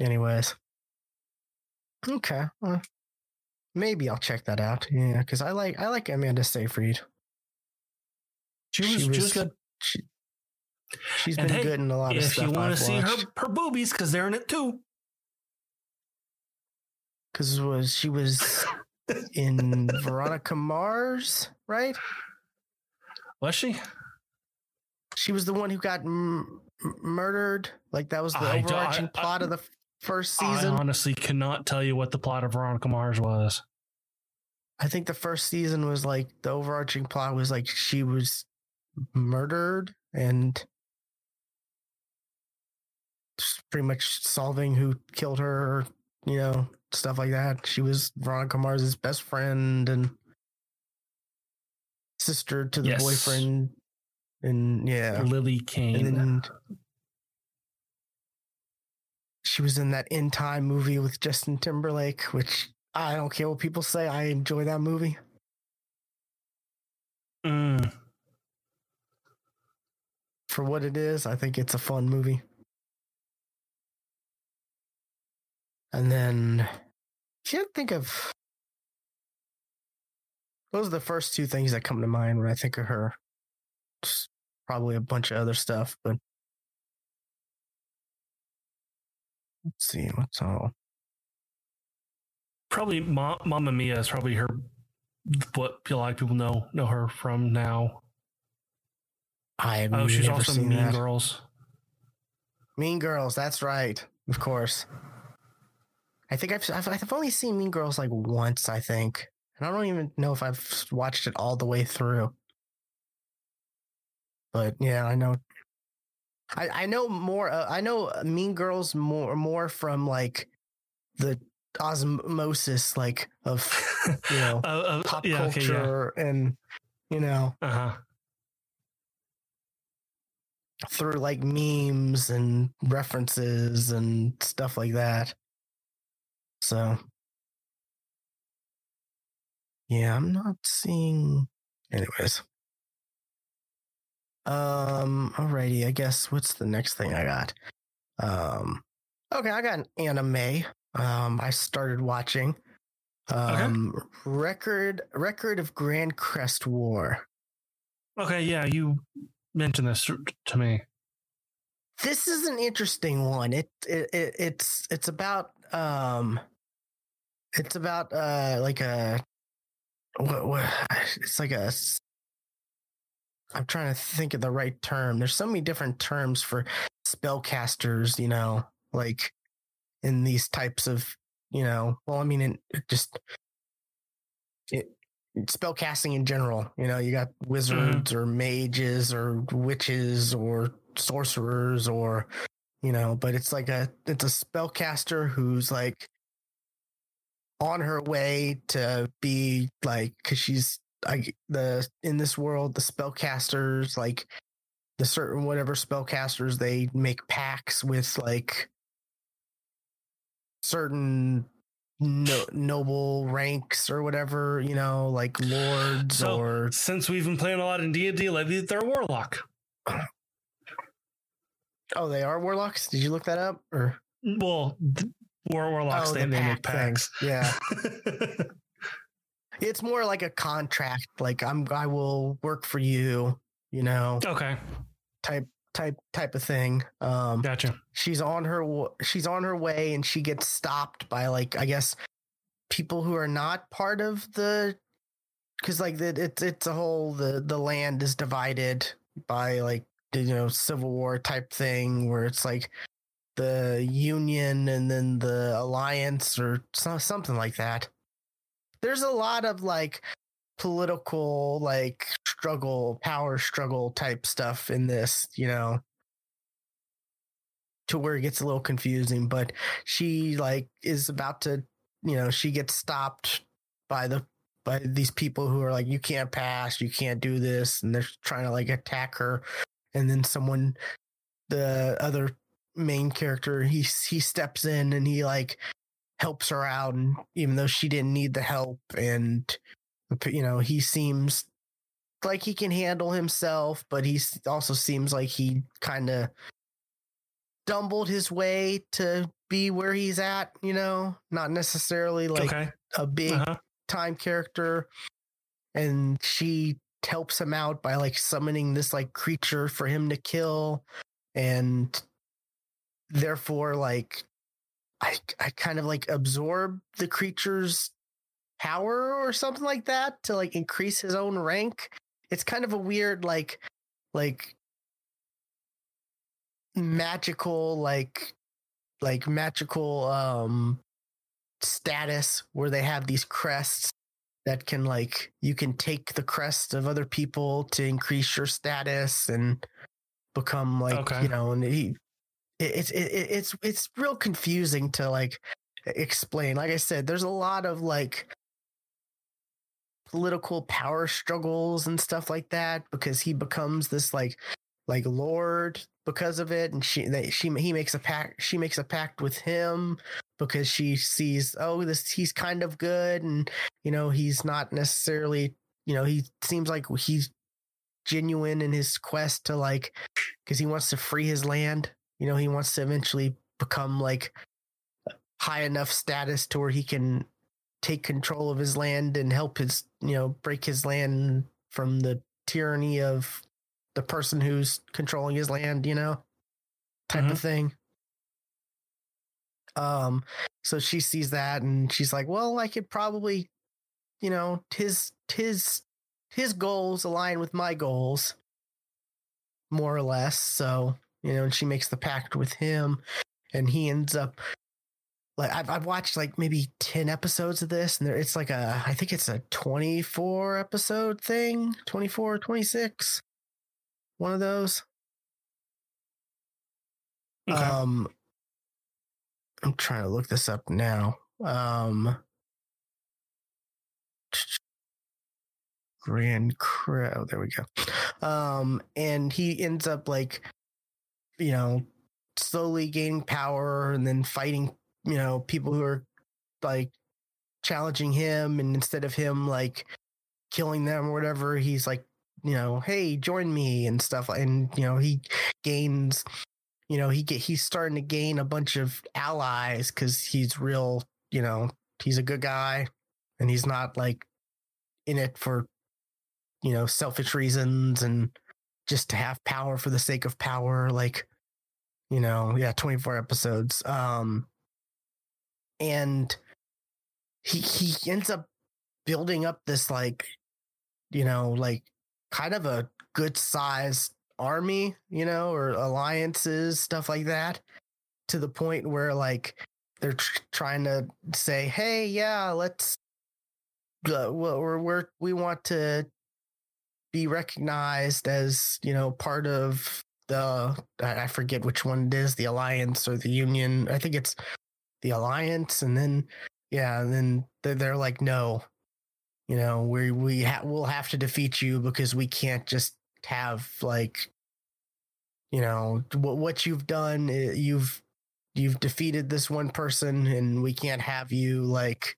Anyways, okay. Well, maybe I'll check that out. Yeah, because I like I like Amanda Seyfried. She was, She was- was good. She, she's And been hey, good in a lot of stuff. If you want to see her watched. her boobies, because they're in it too. because was she was in Veronica Mars, right? Was she? She was the one who got m- m- murdered. Like that was the I overarching I- I- plot of the first I season. honestly cannot tell you what the plot of Veronica Mars was. I think the first season was like the overarching plot was like she was murdered and pretty much solving who killed her, you know, stuff like that. She was Veronica Mars's best friend and sister to the Yes. boyfriend, and yeah, Lily Kane. and then she was in that in time movie with Justin Timberlake, which I don't care what people say. I enjoy that movie. Mm. for what it is. I think it's a fun movie. And then can't think of those are the first two things that come to mind when I think of her. Just probably a bunch of other stuff, but let's see what's all. Probably Ma- Mamma Mia is probably her. What a lot of people know know her from now. I Oh, she's also Mean that. Girls. Mean Girls, that's right, of course. I think I've, I've I've only seen Mean Girls like once. I think, and I don't even know if I've watched it all the way through. But yeah, I know. I I know more. Uh, I know Mean Girls more more from like the osmosis, like of (laughs) you know Uh, uh, pop yeah, okay, yeah. culture and you know Uh huh. through like memes and references and stuff like that. So, yeah, I'm not seeing. Anyways, um, alrighty. I guess what's the next thing I got? Um, okay, I got an anime. Um, I started watching. Um, record record of Grancrest War. Okay, yeah, you mentioned this to me. this is an interesting one. It, it, it it's it's about um it's about uh like a what, what (sighs) it's like a I'm trying to think of the right term. There's so many different terms for spellcasters, you know, like in these types of, you know, well, I mean, in it just it spellcasting in general. You know, you got mm-hmm. wizards or mages or witches or sorcerers or you know, but it's like a it's a spellcaster who's like on her way to be like because she's like the in this world the spellcasters like the certain whatever spellcasters they make pacts with like certain no, noble ranks or whatever you know like lords So, or since we've been playing a lot in D and D lately, they're a warlock. oh they are warlocks did you look that up or Well, th- war warlocks Oh, they, the make pact thing. packs. yeah (laughs) it's more like a contract like i'm i will work for you you know? Okay, type type type of thing um gotcha. she's on her she's on her way and she gets stopped by like i guess people who are not part of the because like the, it's it's a whole the the land is divided by like you know civil war type thing where it's like the union and then the alliance or so, something like that there's a lot of like political like struggle power struggle type stuff in this you know? To where it gets a little confusing, but she like is about to, you know, she gets stopped by the by these people who are like, you can't pass, you can't do this, and they're trying to like attack her, and then someone, the other main character, he he steps in and he like helps her out, and even though she didn't need the help, and you know he seems like he can handle himself, but he also seems like he kind of stumbled his way to be where he's at, you know, not necessarily like okay. a big Uh-huh. time character. And she helps him out by like summoning this like creature for him to kill. And therefore, like, I, I kind of like absorb the creature's power or something like that to like increase his own rank. It's kind of a weird, like, like magical like like magical um status where they have these crests that can like you can take the crest of other people to increase your status and become like Okay. you know and he it's it, it- it's it's real confusing to like explain. Like i said there's a lot of like political power struggles and stuff like that because he becomes this like like lord because of it and she they, she he makes a pact she makes a pact with him because she sees oh this he's kind of good and you know he's not necessarily you know he seems like he's genuine in his quest to like because he wants to free his land you know he wants to eventually become like high enough status to where he can take control of his land and help his you know break his land from the tyranny of the person who's controlling his land you know type Mhm. of thing um so she sees that and she's like well i could probably you know his his his goals align with my goals more or less so you know and she makes the pact with him and he ends up like I've, I've watched like maybe 10 episodes of this and there it's like a i think it's a 24 episode thing 24 26 one of those. Okay. um i'm trying to look this up now. Um grand crow there we go. Um and he ends up like you know slowly gaining power and then fighting you know people who are like challenging him and instead of him like killing them or whatever he's like you know hey join me and stuff and you know he gains you know he get he's starting to gain a bunch of allies because he's real you know he's a good guy and he's not like in it for you know selfish reasons and just to have power for the sake of power like you know yeah 24 episodes um and he he ends up building up this like you know like kind of a good sized army you know or alliances stuff like that to the point where like they're tr- trying to say hey yeah let's uh, we're, we're we want to be recognized as you know part of the I forget which one it is the alliance or the union I think it's the alliance and then yeah and then they're, they're like no you know we we ha- we'll have to defeat you because we can't just have like you know what what you've done eh, you've you've defeated this one person and we can't have you like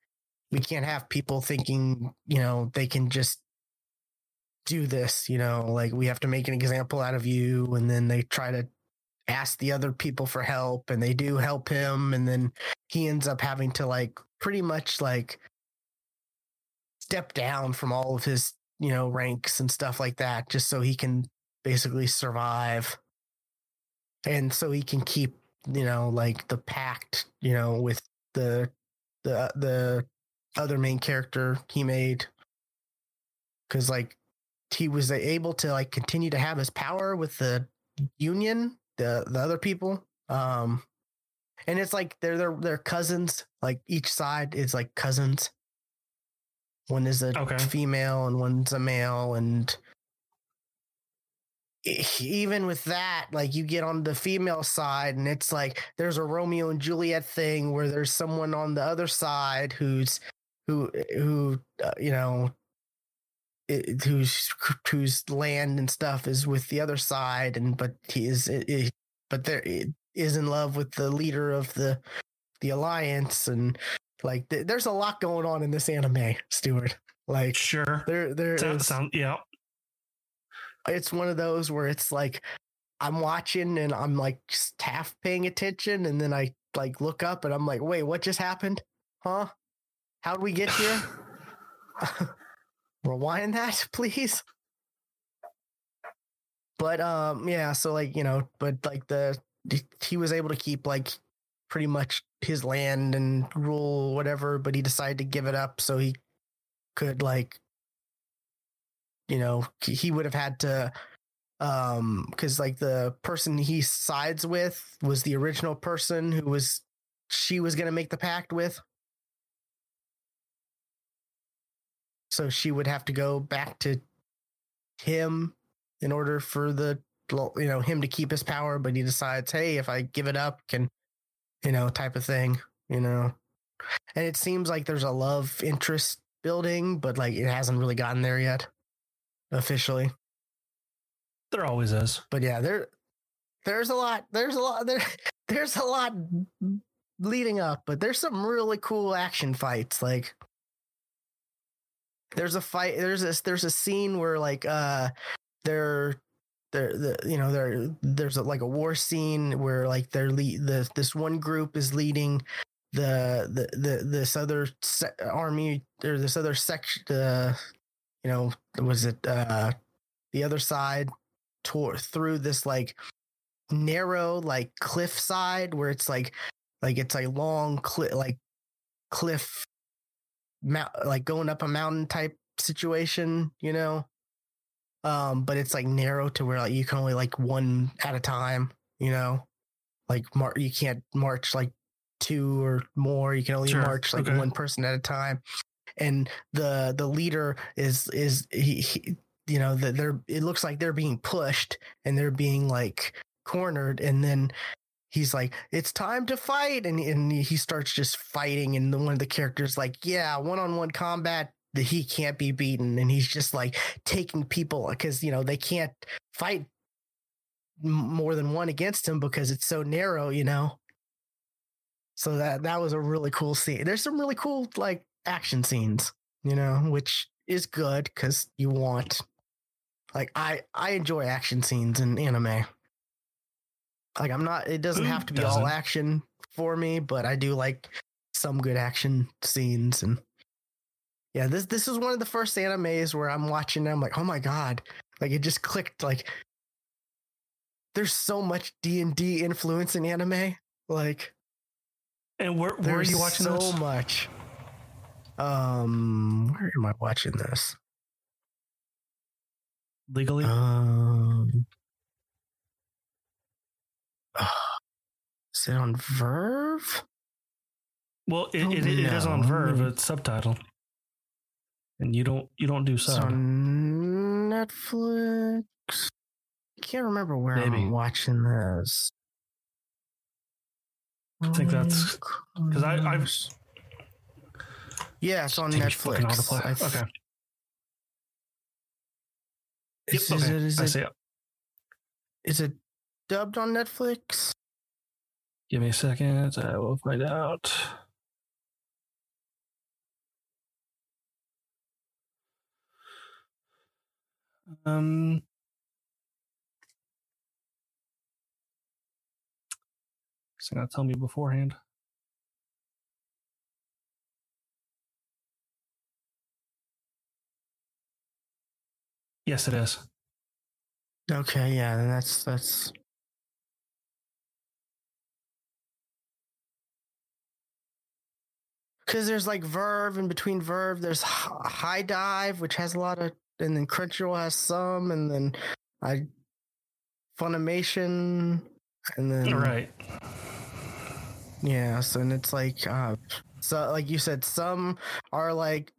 we can't have people thinking you know they can just do this you know like we have to make an example out of you and then they try to ask the other people for help and they do help him and then he ends up having to like pretty much like step down from all of his you know ranks and stuff like that just so he can basically survive. And so he can keep you know like the pact you know with the the the other main character he made. Because like he was able to like continue to have his power with the union the the other people um and it's like they're they're they're cousins like each side is like cousins one is a Okay. female and one's a male and even with that, like you get on the female side, and it's like there's a Romeo and Juliet thing where there's someone on the other side who's who who uh, you know it, whose whose land and stuff is with the other side, and but he is it, but there is in love with the leader of the the alliance, and like th- there's a lot going on in this anime, Stuart. Like sure, there there sound, is, sound, yeah it's one of those where it's like I'm watching and I'm like half paying attention, and then I like look up and I'm like, wait, what just happened? Huh? How'd we get here? (sighs) (laughs) Rewind that, (laughs) please. But um, yeah. So like you know, but like the he was able to keep like pretty much his land and rule whatever, but he decided to give it up so he could like you know he would have had to um because like the person he sides with was the original person who was she was going to make the pact with so she would have to go back to him in order for the you know him to keep his power but he decides hey if i give it up can you know type of thing you know and it seems like there's a love interest building but like it hasn't really gotten there yet officially. There always is. But yeah, there there's a lot there's a lot there (laughs) there's a lot leading up, but there's some really cool action fights like there's a fight there's this there's a scene where like uh they're there the you know there there's a, like a war scene where like they're lead the this one group is leading the the the this other se- army or this other section uh you know, was it uh the other side tore through this like narrow like cliff side where it's like like it's a long cliff like cliff mount like going up a mountain type situation, you know. Um, but it's like narrow to where like you can only like one at a time, you know. Like mar- you can't march like two or more. You can only sure. march like okay. one person at a time and the the leader is is he, he you know that they're it looks like they're being pushed and they're being like cornered and then he's like it's time to fight and and he starts just fighting and the, one of the characters like yeah one-on-one combat that he can't be beaten and he's just like taking people because you know they can't fight more than one against him because it's so narrow you know so that that was a really cool scene there's some really cool like action scenes, you know, which is good because you want like I I enjoy action scenes in anime. Like I'm not it doesn't have to be doesn't. all action for me, but I do like some good action scenes and yeah, this this is one of the first animes where I'm watching I'm like, "Oh my god." Like it just clicked like there's so much D&D influence in anime. Like and where where are you watching so this? much. Um, where am I watching this? Legally? Um, is it on VRV? Well, it, oh, it, it no. is on VRV. It's subtitled, and you don't you don't do sub. It's on Netflix. I can't remember where Maybe. I'm watching this. I think that's because I I've yeah, it's on Netflix. I th- okay. Is, yep, is okay. it, is I it, see it. Is it dubbed on Netflix? Give me a second. I will find out. Um, it's gonna tell me beforehand. Yes, it is. Okay, yeah, that's that's because there's like VRV, and between VRV, there's HIDIVE, which has a lot of and then crunchyroll has some and then i funimation and then right yeah so and it's like uh so like you said some are like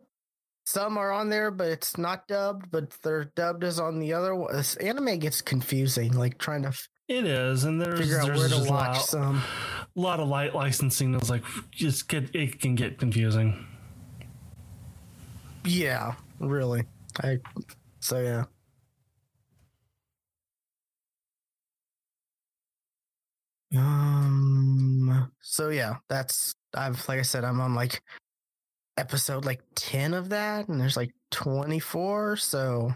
some are on there, but it's not dubbed. But they're dubbed as on the other one. This anime gets confusing, like trying to f- It is, and there's figure out there's where to watch lot, some. A lot of light licensing that's like just get it can get confusing. Yeah, really. I so yeah. Um. So yeah, that's I've like I said, I'm on like episode like ten of that, and there's like twenty four. So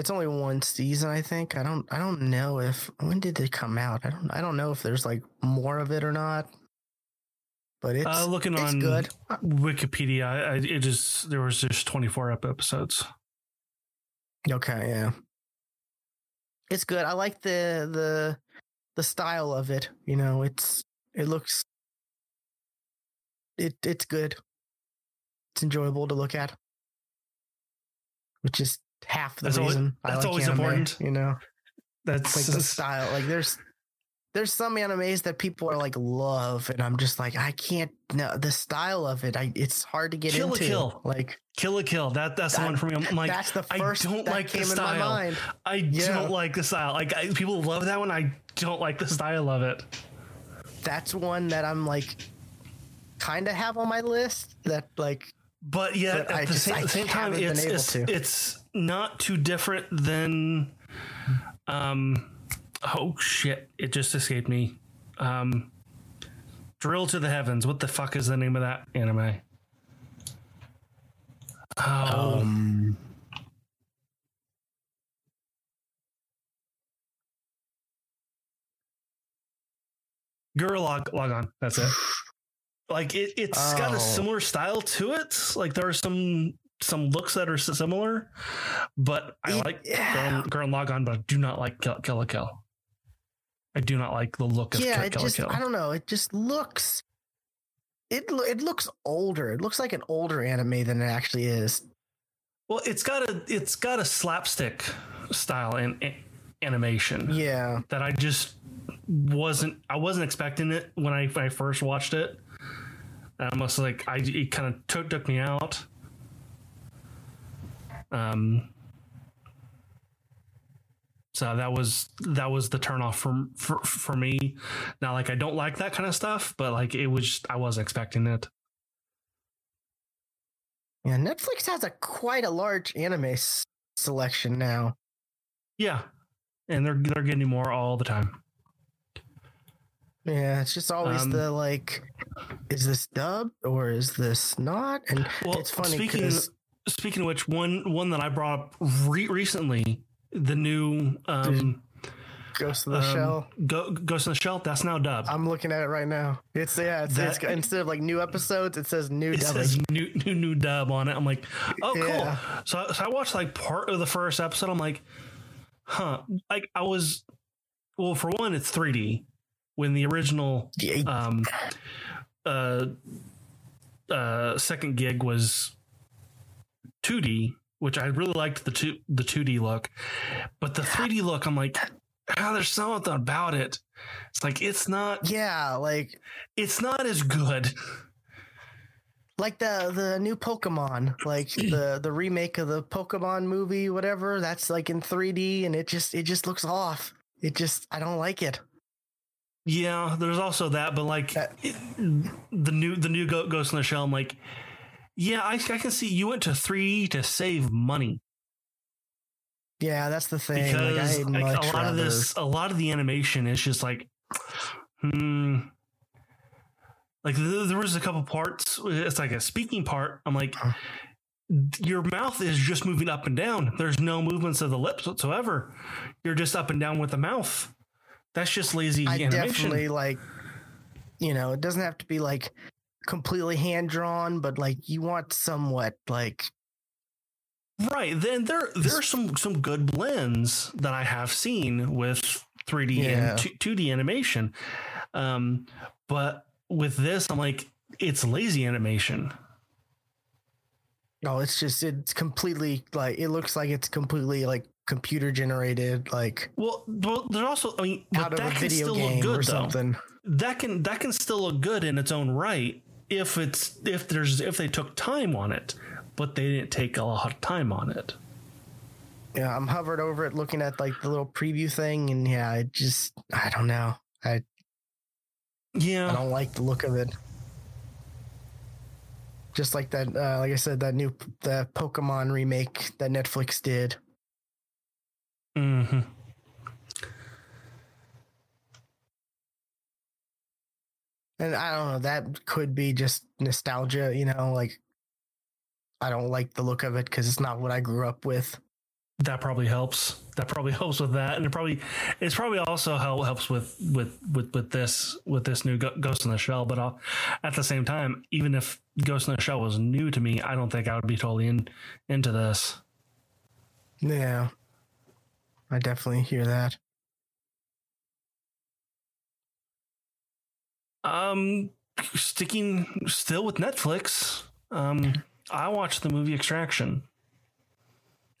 it's only one season, I think. I don't. I don't know if when did it come out. I don't. I don't know if there's like more of it or not. But it's uh, looking it's on good. Wikipedia, I, it just there was just 24 ep- episodes. Okay, yeah. It's good. I like the the the style of it. You know, it's it looks it it's good. It's enjoyable to look at. Which is half the That's reason I that's like always anime, important. You know, That's like the style. Like there's there's some animes that people are like love, and I'm just like I can't. No, the style of it, I it's hard to get Kill into. Kill. Like Kill la Kill. That that's the one for me. I'm like, that's the I first don't that like the style. mind. I Yeah. don't like the style. Like I, people love that one. I don't like the style of it. That's one that I'm like kind of have on my list. That like But yet But at I the just- same, I same time, it's able it's, to. it's not too different than. Um, oh shit! It just escaped me. Um, Drill to the Heavens. What the fuck is the name of that anime? Oh, um, Girl log log on. That's it. Like it, it's got Oh. a similar style to it. Like there are some some looks that are similar, but I like yeah. Gurren, Girl Log On, but I do not like Kill, Kill la Kill. I do not like the look of yeah, Kill, it Kill, just Kill. I don't know. It just looks it it looks older. It looks like an older anime than it actually is. Well, it's got a it's got a slapstick style in, in animation Yeah, that I just wasn't I wasn't expecting it when I when I first watched it. I almost like I it kind of took took me out. Um. So that was that was the turnoff for for for me. Now, like I don't like that kind of stuff, but like it was just, I wasn't expecting it. yeah. Netflix has a quite a large anime s- selection now. Yeah, and they're they're getting more all the time. Yeah, it's just always Um, the like, is this dubbed or is this not? And Well, it's funny because speaking of which, one one that I brought up re- recently, the new um, Ghost of the um, Shell. Go, Ghost in the Shell, that's now dubbed. I'm looking at it right now. It's yeah. It's, it's That- instead of like new episodes, it says new dub. it dubbing. says new new new dub on it. I'm like, oh cool. Yeah. So so I watched like part of the first episode. I'm like, huh. Like I was, well, for one, it's 3D. When the original um uh uh second gig was 2D which I really liked the two the 2D look but the 3D look I'm like ah, there's something about it it's like it's not yeah, like it's not as good like the the new Pokemon, like (clears throat) the the remake of the Pokemon movie, whatever. That's like in 3D, and it just it just looks off. It just I don't like it. yeah there's also that but like That- it- the new the new Ghost in the Shell I'm like yeah I, I can see you went to 3D to save money. Yeah, that's the thing. because like, like, a lot of this a lot of the animation is just like hmm. Like th- there was a couple parts it's like a speaking part. I'm like Huh. your mouth is just moving up and down. There's no movements of the lips whatsoever. You're just up and down with the mouth. That's just lazy I animation. definitely like, you know, it doesn't have to be like completely hand drawn, but like you want somewhat like Right. Then there there are some some good blends that I have seen with 3D Yeah. and 2, d animation. Um, but with this, I'm like, it's lazy animation. no, it's just it's completely like it looks like it's completely like computer generated, like Well, well there's also I mean, out of that a can video still game look good or though. something. That can that can still look good in its own right if it's if there's if they took time on it. but they didn't take a lot of time on it. Yeah, I'm hovered over it looking at like the little preview thing and yeah, I just I don't know. I yeah, I don't like the look of it. Just like that uh like I said that new the Pokemon remake that Netflix did. hmm And I don't know, that could be just nostalgia, you know, like I don't like the look of it because it's not what I grew up with. that probably helps. That probably (laughs) helps with that, and it probably it's probably also how helps with with with with this with this new Ghost in the Shell. But I'll, at the same time, even if Ghost in the Shell was new to me, I don't think I would be totally in into this. Yeah. I definitely hear that. Um, sticking still with Netflix. Um, I watched the movie Extraction.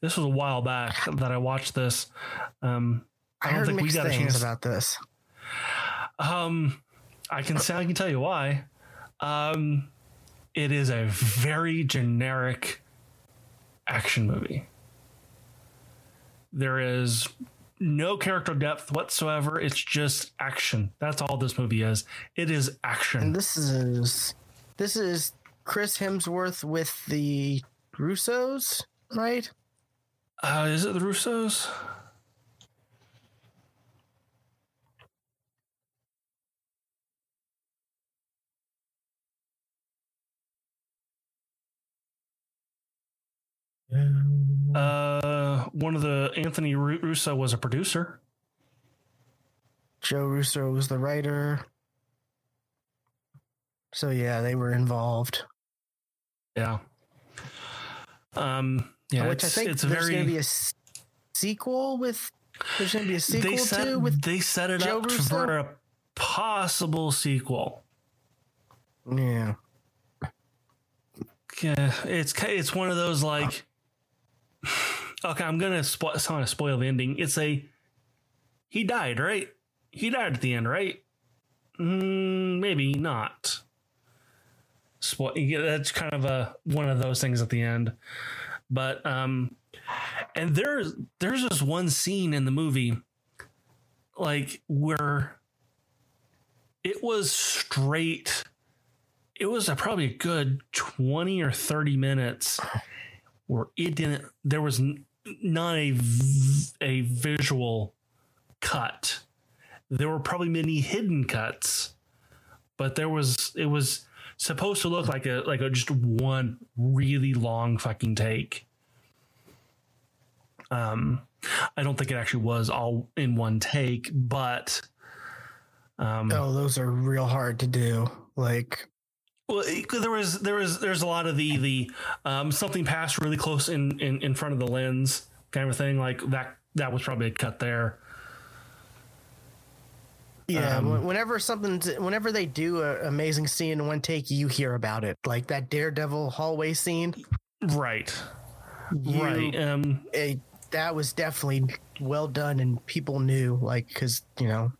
This was a while back that I watched this. Um, I, I don't think we got a chance- about this. Um, I can say I can tell you why. Um, it is a very generic action movie. There is no character depth whatsoever. It's just action. That's all this movie is. It is And action. this is this is Chris Hemsworth with the Russos, right? Uh, is it the Russos? Uh, one of the Anthony Russo was a producer. Joe Russo was the writer. So yeah, they were involved. Yeah. Um. Yeah. which I it's, think it's there's very. going to be a sequel with. There's going to be a sequel set too with. they set it Joe up Russo? for a possible sequel. Yeah, Yeah, it's it's one of those like. Okay, I'm gonna spoil. I'm gonna spoil the ending. It's a. He died, right? He died at the end, right? Mm, maybe not. Spoil. Yeah, that's kind of a one of those things at the end, but um, and there's there's this one scene in the movie, like where. It was straight it was a, probably a good 20 or 30 minutes where it didn't there was not a a visual cut there were probably many hidden cuts but there was it was supposed to look like a like a just one really long fucking take um i don't think it actually was all in one take but um oh, those are real hard to do. Like, Well, there was there was there's a lot of the the um, something passed really close in, in in front of the lens kind of thing like that that was probably a cut there. yeah, Um, whenever something's, whenever they do an amazing scene in one take, you hear about it. Like that Daredevil hallway scene. Right. You- right. Um it, that was definitely well done, and people knew, like, because you know,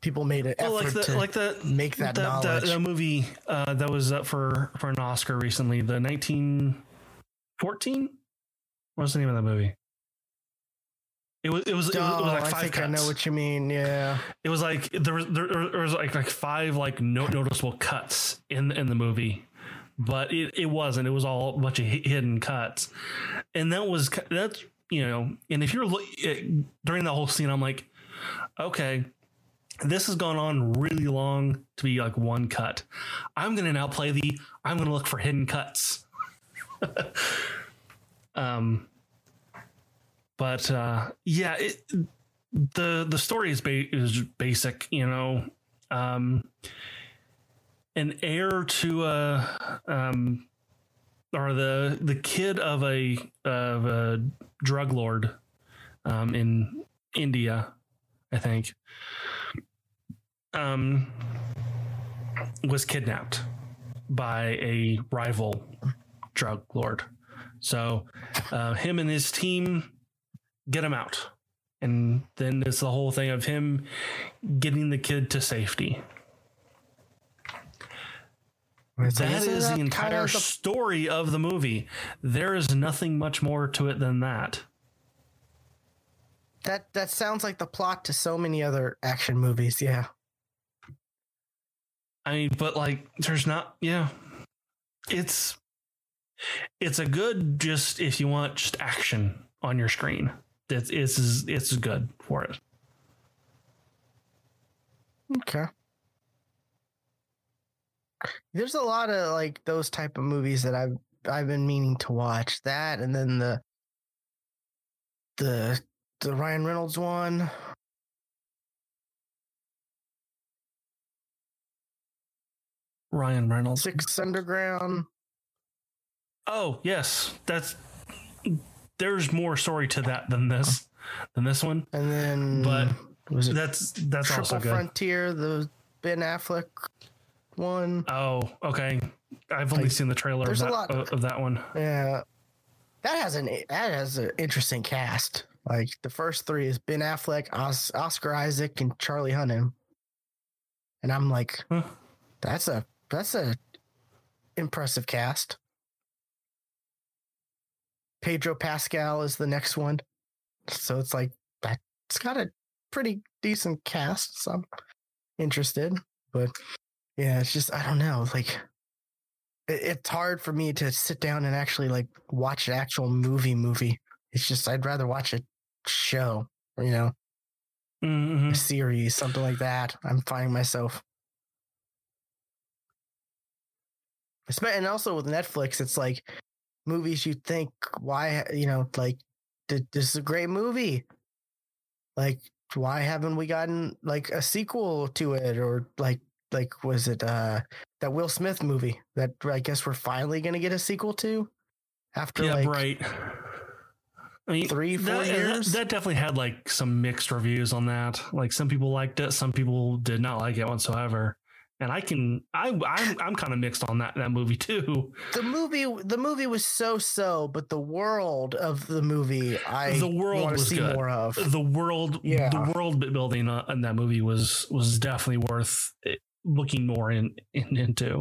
people made an well, effort like the to like the make that the, knowledge. the movie uh, that was up for for an Oscar recently, the 1914 What's the name of that movie? It was it was it was, it was Oh, like I five I cuts. know what you mean. Yeah, it was like there was there, there was like like five like no, noticeable cuts in in the movie but it, it wasn't it was all a bunch of hidden cuts and that was that's you know and if you're look during the whole scene i'm like okay this has gone on really long to be like one cut i'm gonna now play the i'm gonna look for hidden cuts (laughs) um but uh yeah it the the story is ba- is basic, you know. Um, an heir to a um, or the the kid of a of a drug lord um, in India, I think. Um, was kidnapped by a rival drug lord. So, uh, him and his team get him out and then it's the whole thing of him getting the kid to safety. It's That is the entire the- story of the movie. There is nothing much more to it than that. that that sounds like the plot to so many other action movies. Yeah. I mean, but like, there's not. Yeah, it's it's a good just if you want just action on your screen. It's it's it's good for it. Okay. There's a lot of like those type of movies that I've I've been meaning to watch. That and then the the the Ryan Reynolds one. Ryan Reynolds. Six Underground. Oh yes, that's there's more story to that than this than this one. And then But was it That's that's Triple also good. Frontier, the Ben Affleck one? Oh, okay. I've only Like, seen the trailer of there's a that, lot- of that one. Yeah. That has an that has an interesting cast. Like the first three is Ben Affleck, Os, Oscar Isaac, and Charlie Hunnam. And I'm like, Huh. that's a that's a impressive cast. Pedro Pascal is the next one. So it's like that it's got a pretty decent cast. So I'm interested. But yeah, it's just I don't know. Like it, it's hard for me to sit down and actually like watch an actual movie movie. It's just I'd rather watch a show, you know, Mhm. a series, something like that. I'm finding myself. And also with Netflix, it's like movies you think, why, you know, like this is a great movie. Like, why haven't we gotten like a sequel to it? Or like, like was it uh that Will Smith movie that I guess we're finally gonna get a sequel to after Yeah, like right. I mean, three, four that, that- years? That, definitely had like some mixed reviews on that. Like some people liked it, some people did not like it whatsoever. And I can, I, I'm, I'm kind of mixed on that that movie too. the movie the movie was so so but the world of the movie i The world want to was see good. more of The world, Yeah. the world building in that movie was was definitely worth eh, looking more in, in into.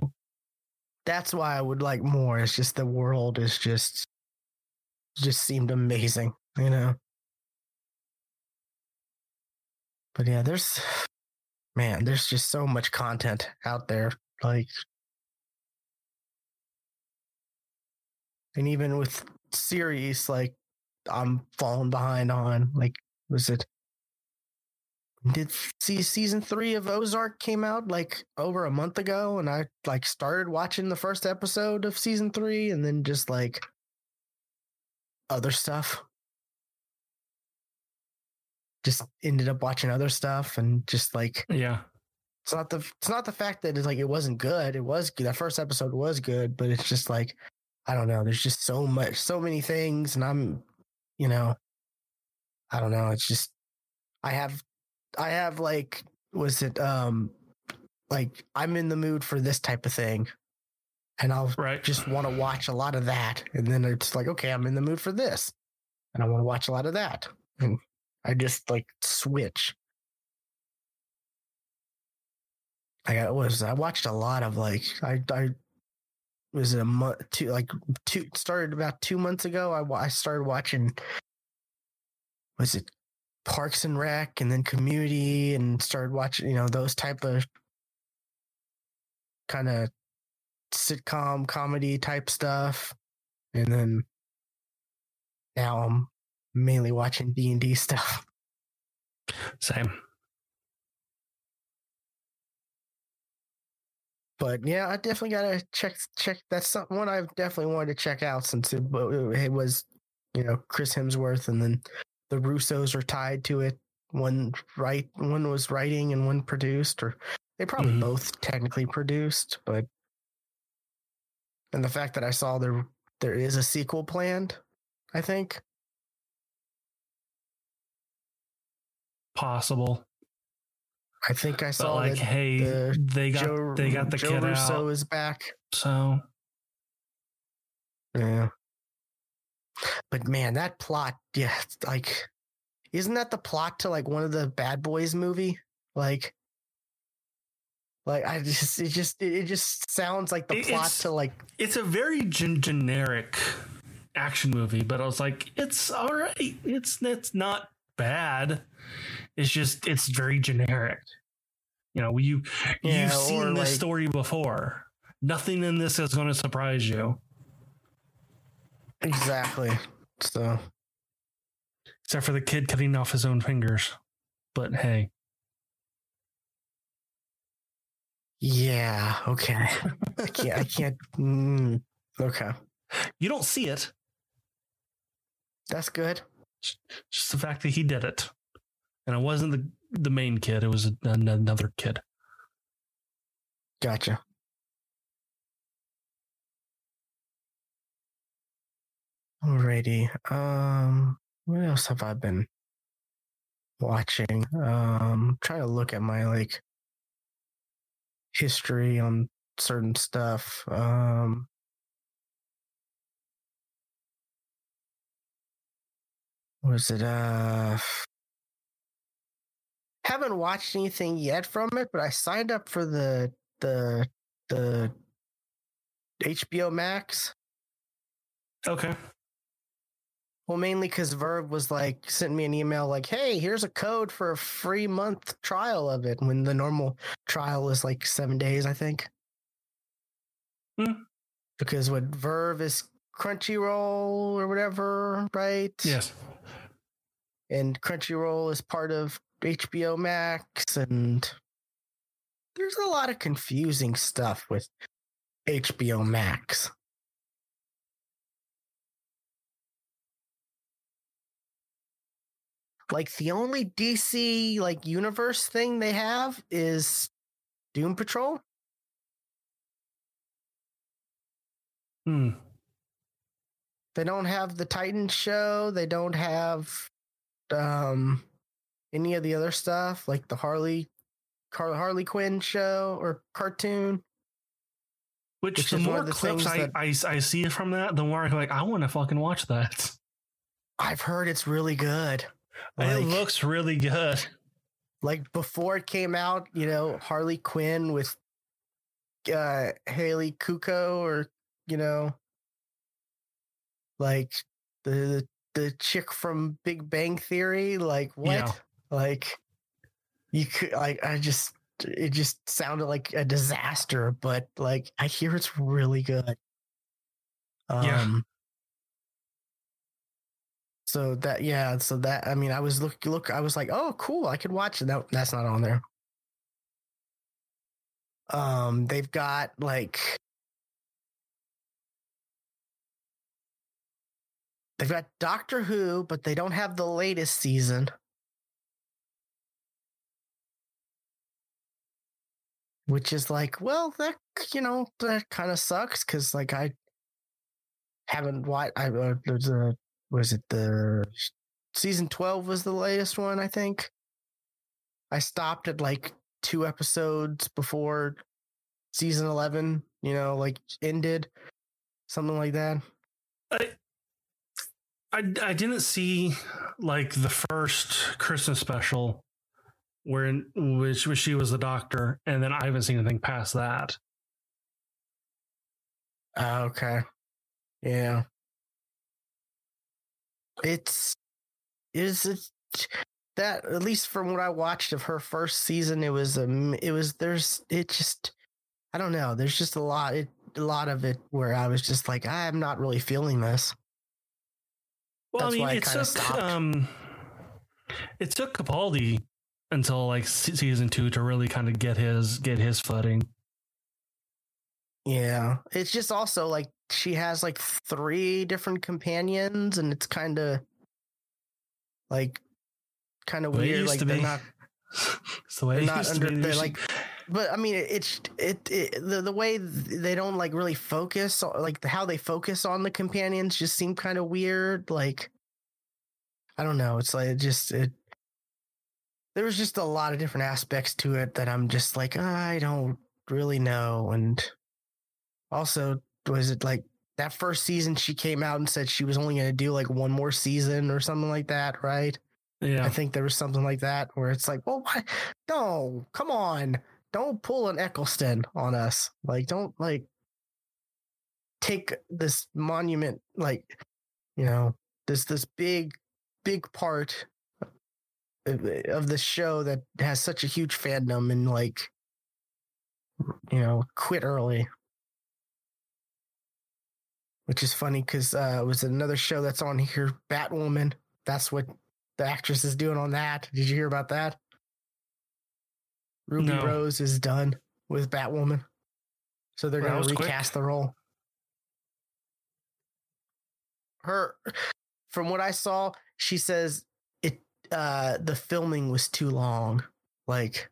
that's why i would like more it's just the world is just just seemed amazing you know but yeah there's man there's just so much content out there like and even with series like i'm falling behind on like was it did see season three of ozark came out like over a month ago and i like started watching the first episode of season three and then just like other stuff just ended up watching other stuff and just like Yeah, it's not the it's not the fact that it's like it wasn't good. It was good. That first episode was good, but it's just like I don't know. There's just so much, so many things, and I'm, you know, I don't know. It's just I have, I have like, was it um, like I'm in the mood for this type of thing, and I'll right. just want to watch a lot of that, and then it's like okay, I'm in the mood for this, and I want to watch a lot of that, and I just like switch. I got was I watched a lot of like I I was a month two like two started about two months ago. I I started watching was it Parks and Rec and then Community and started watching you know those type of kind of sitcom comedy type stuff, and then now I'm mainly watching D and D stuff. Same. But yeah, I definitely gotta check check. That's something one I've definitely wanted to check out since it, it was, you know, Chris Hemsworth, and then the Russos are tied to it. One right, one was writing and one produced, or they probably Mhm. both technically produced. But and the fact that I saw there there is a sequel planned, I think Possible. I think I But saw like, that hey, the they got Joe they got the Joe kid Russo out. is back. So Yeah. But man, that plot, yeah, like, isn't that the plot to like one of the Bad Boys movie? Like, Like I just, it just, it just sounds like the plot it's- to like, It's a very gen- generic action movie, but I was like, it's all right. It's it's not bad. It's just it's very generic. You know, you Yeah, you've seen this like- story before. Nothing in this is going to surprise you, exactly. So except for the kid cutting off his own fingers. But hey, yeah, okay. I can't, I can't. Mm, okay, you don't see it. that's good. Just the fact that he did it, and it wasn't the the main kid. It was another kid. Gotcha. Alrighty. Um, what else have I been watching? Um, trying to look at my like history on certain stuff. Um, was it uh haven't watched anything yet from it, but I signed up for the the the HBO Max. Okay. Well, mainly because VRV was like sent me an email like, "Hey, here's a code for a free month trial of it." When the normal trial is like seven days, I think. Hmm. Because what VRV is Crunchyroll or whatever, right? Yes. And Crunchyroll is part of HBO Max, and there's a lot of confusing stuff with HBO Max. Like the only DC like universe thing they have is Doom Patrol. Hmm. They don't have the Titan show. They don't have um any of the other stuff like the Harley Car- Harley Quinn show or cartoon. Which, Which the more the clips I, things I I see from that, the more I'm like, I want to fucking watch that. I've heard it's really good. it looks really good. like before it came out, you know, Harley Quinn with uh Haley Cuoco or you know like the the, the chick from Big Bang Theory, like what? Yeah. Like you could like I just it just sounded like a disaster, but like I hear it's really good. Um Yeah. so that yeah, so that I mean I was look look I was like, oh cool, I could watch it. That that's not on there. Um they've got like They've got Doctor Who, but they don't have the latest season. Which is like, well, that you know, that kind of sucks because like I haven't watched. I uh, was it the season twelve was the latest one I think. I stopped at like two episodes before season eleven. You know, like ended something like that. I, I I didn't see like the first Christmas special where which where she was the doctor, and then I haven't seen anything past that. Ah, okay. Yeah. It's is it that at least from what I watched of her first season, it was um it was there's it just I don't know. There's just a lot it a lot of it where I was just like I'm not really feeling this. Well, That's I mean, it took stopped. um, it took Capaldi until like season two to really kind of get his get his footing. Yeah. It's just also like she has like three different companions and it's kind of like kind of weird like they're be. not (laughs) way they're not under they're like but i mean it's it, it the, the way they don't like really focus like how they focus on the companions just seem kind of weird like i don't know it's like it just it there was just a lot of different aspects to it that i'm just like ah, i don't really know and also was it like that first season she came out and said she was only going to do like one more season or something like that right yeah, I think there was something like that where it's like, well, why? No, come on. Don't pull an Eccleston on us. Like, don't like take this monument, like, you know, this this big, big part of, the show that has such a huge fandom and like, you know, quit early. Which is funny because uh, it was another show that's on here, Batwoman. That's what the actress is doing on that. Did you hear about that? Ruby No. Rose is done with Batwoman. So they're That going to quick. recast the role. Her, from what I saw, she says it, uh, the filming was too long. Like,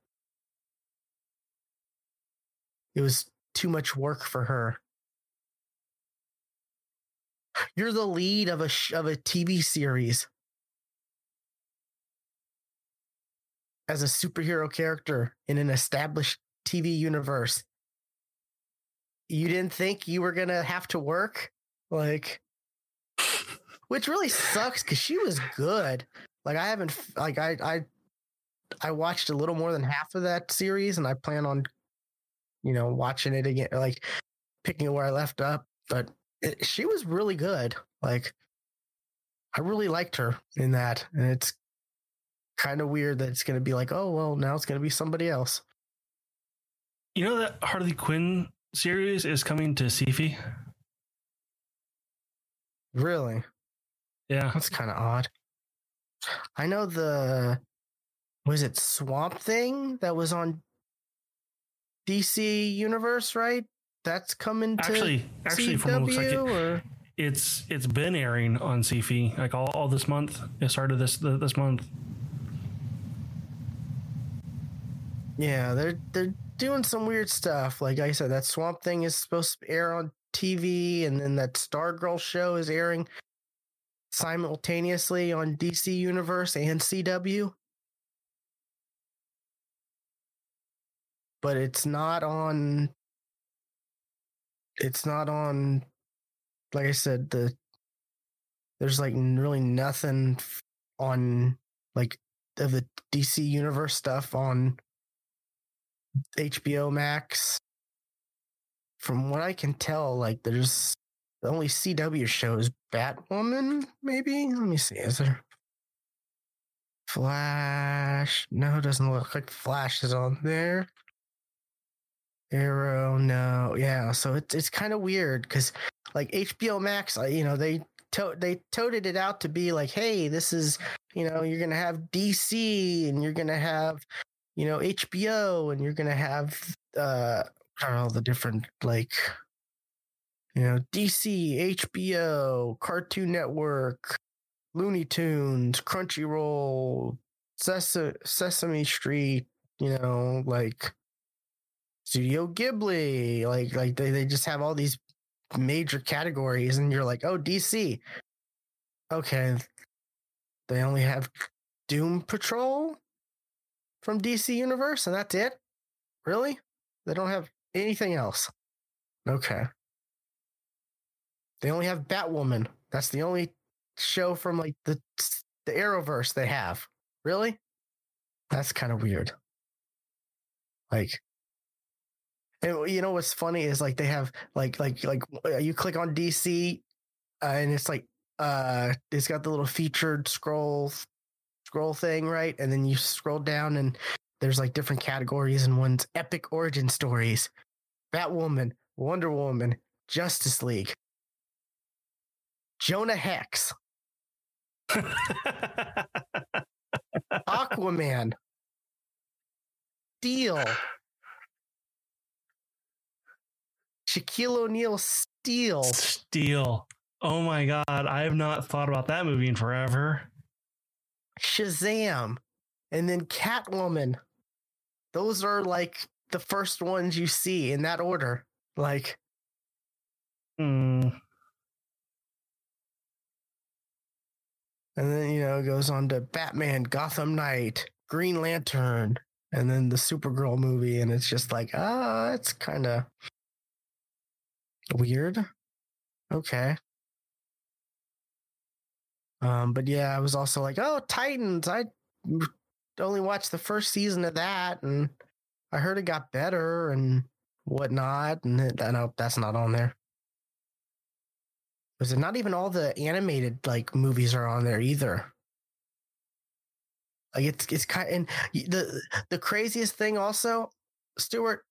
it was too much work for her. You're the lead of a sh- of a TV series as a superhero character in an established TV universe. You didn't think you were going to have to work? Like which really sucks cuz she was good. Like I haven't like I I I watched a little more than half of that series and I plan on you know watching it again like picking where I left up, but it, she was really good. Like I really liked her in that and it's kind of weird that it's going to be like, oh well, now it's going to be somebody else. You know that Harley Quinn series is coming to Sci-Fi? Really, Yeah. that's kind of odd. I know the was it Swamp Thing that was on DC Universe, right? That's coming to Actually, actually, from what looks like, CW, it, or it's it's been airing on Sci-Fi like all, all this month. It started this this month. Yeah, they're they're doing some weird stuff. Like I said, that Swamp Thing is supposed to air on TV, and then that Stargirl show is airing simultaneously on DC Universe and CW. But it's not on. It's not on. Like I said, the there's like really nothing on like of the DC Universe stuff on HBO Max. From what I can tell, like there's the only CW show is Batwoman, maybe? Let me see. Is there Flash? No, it doesn't look like Flash is on there. Arrow, no. Yeah, so it's it's kind of weird because like HBO Max, you know, they to- they toted it out to be like, hey, this is you know, you're gonna have DC and you're gonna have you know HBO and you're gonna have uh I don't know the different like you know DC, HBO, Cartoon Network, Looney Tunes, Crunchyroll, Ses- Sesame Street, you know, like Studio Ghibli, like like they, they just have all these major categories and you're like, "Oh, DC." Okay. They only have Doom Patrol from DC Universe and that's it? Really? They don't have anything else. Okay. They only have Batwoman. That's the only show from like the the Arrowverse they have. Really? That's kind of weird. Like and you know what's funny is like they have like like like uh, you click on DC uh, and it's like uh it's got the little featured scroll scroll thing, right? And then you scroll down and there's like different categories and one's epic origin stories. Batwoman, Wonder Woman, Justice League, Jonah Hex, Aquaman, Steel, Shaquille O'Neal Steel, Steel. Oh my god, I have not thought about that movie in forever. Shazam, and then Catwoman. Those are like the first ones you see in that order. Like, Hmm. and then you know it goes on to Batman, Gotham Knight, Green Lantern, and then the Supergirl movie, and it's just like, ah, it's kind of weird. Okay. Um, but yeah, I was also like, oh, Titans. I only watched the first season of that, and I heard it got better and whatnot, and know that's not on there. Was it not even all the animated like movies are on there either? Like it's it's kind and the the craziest thing also, Stuart.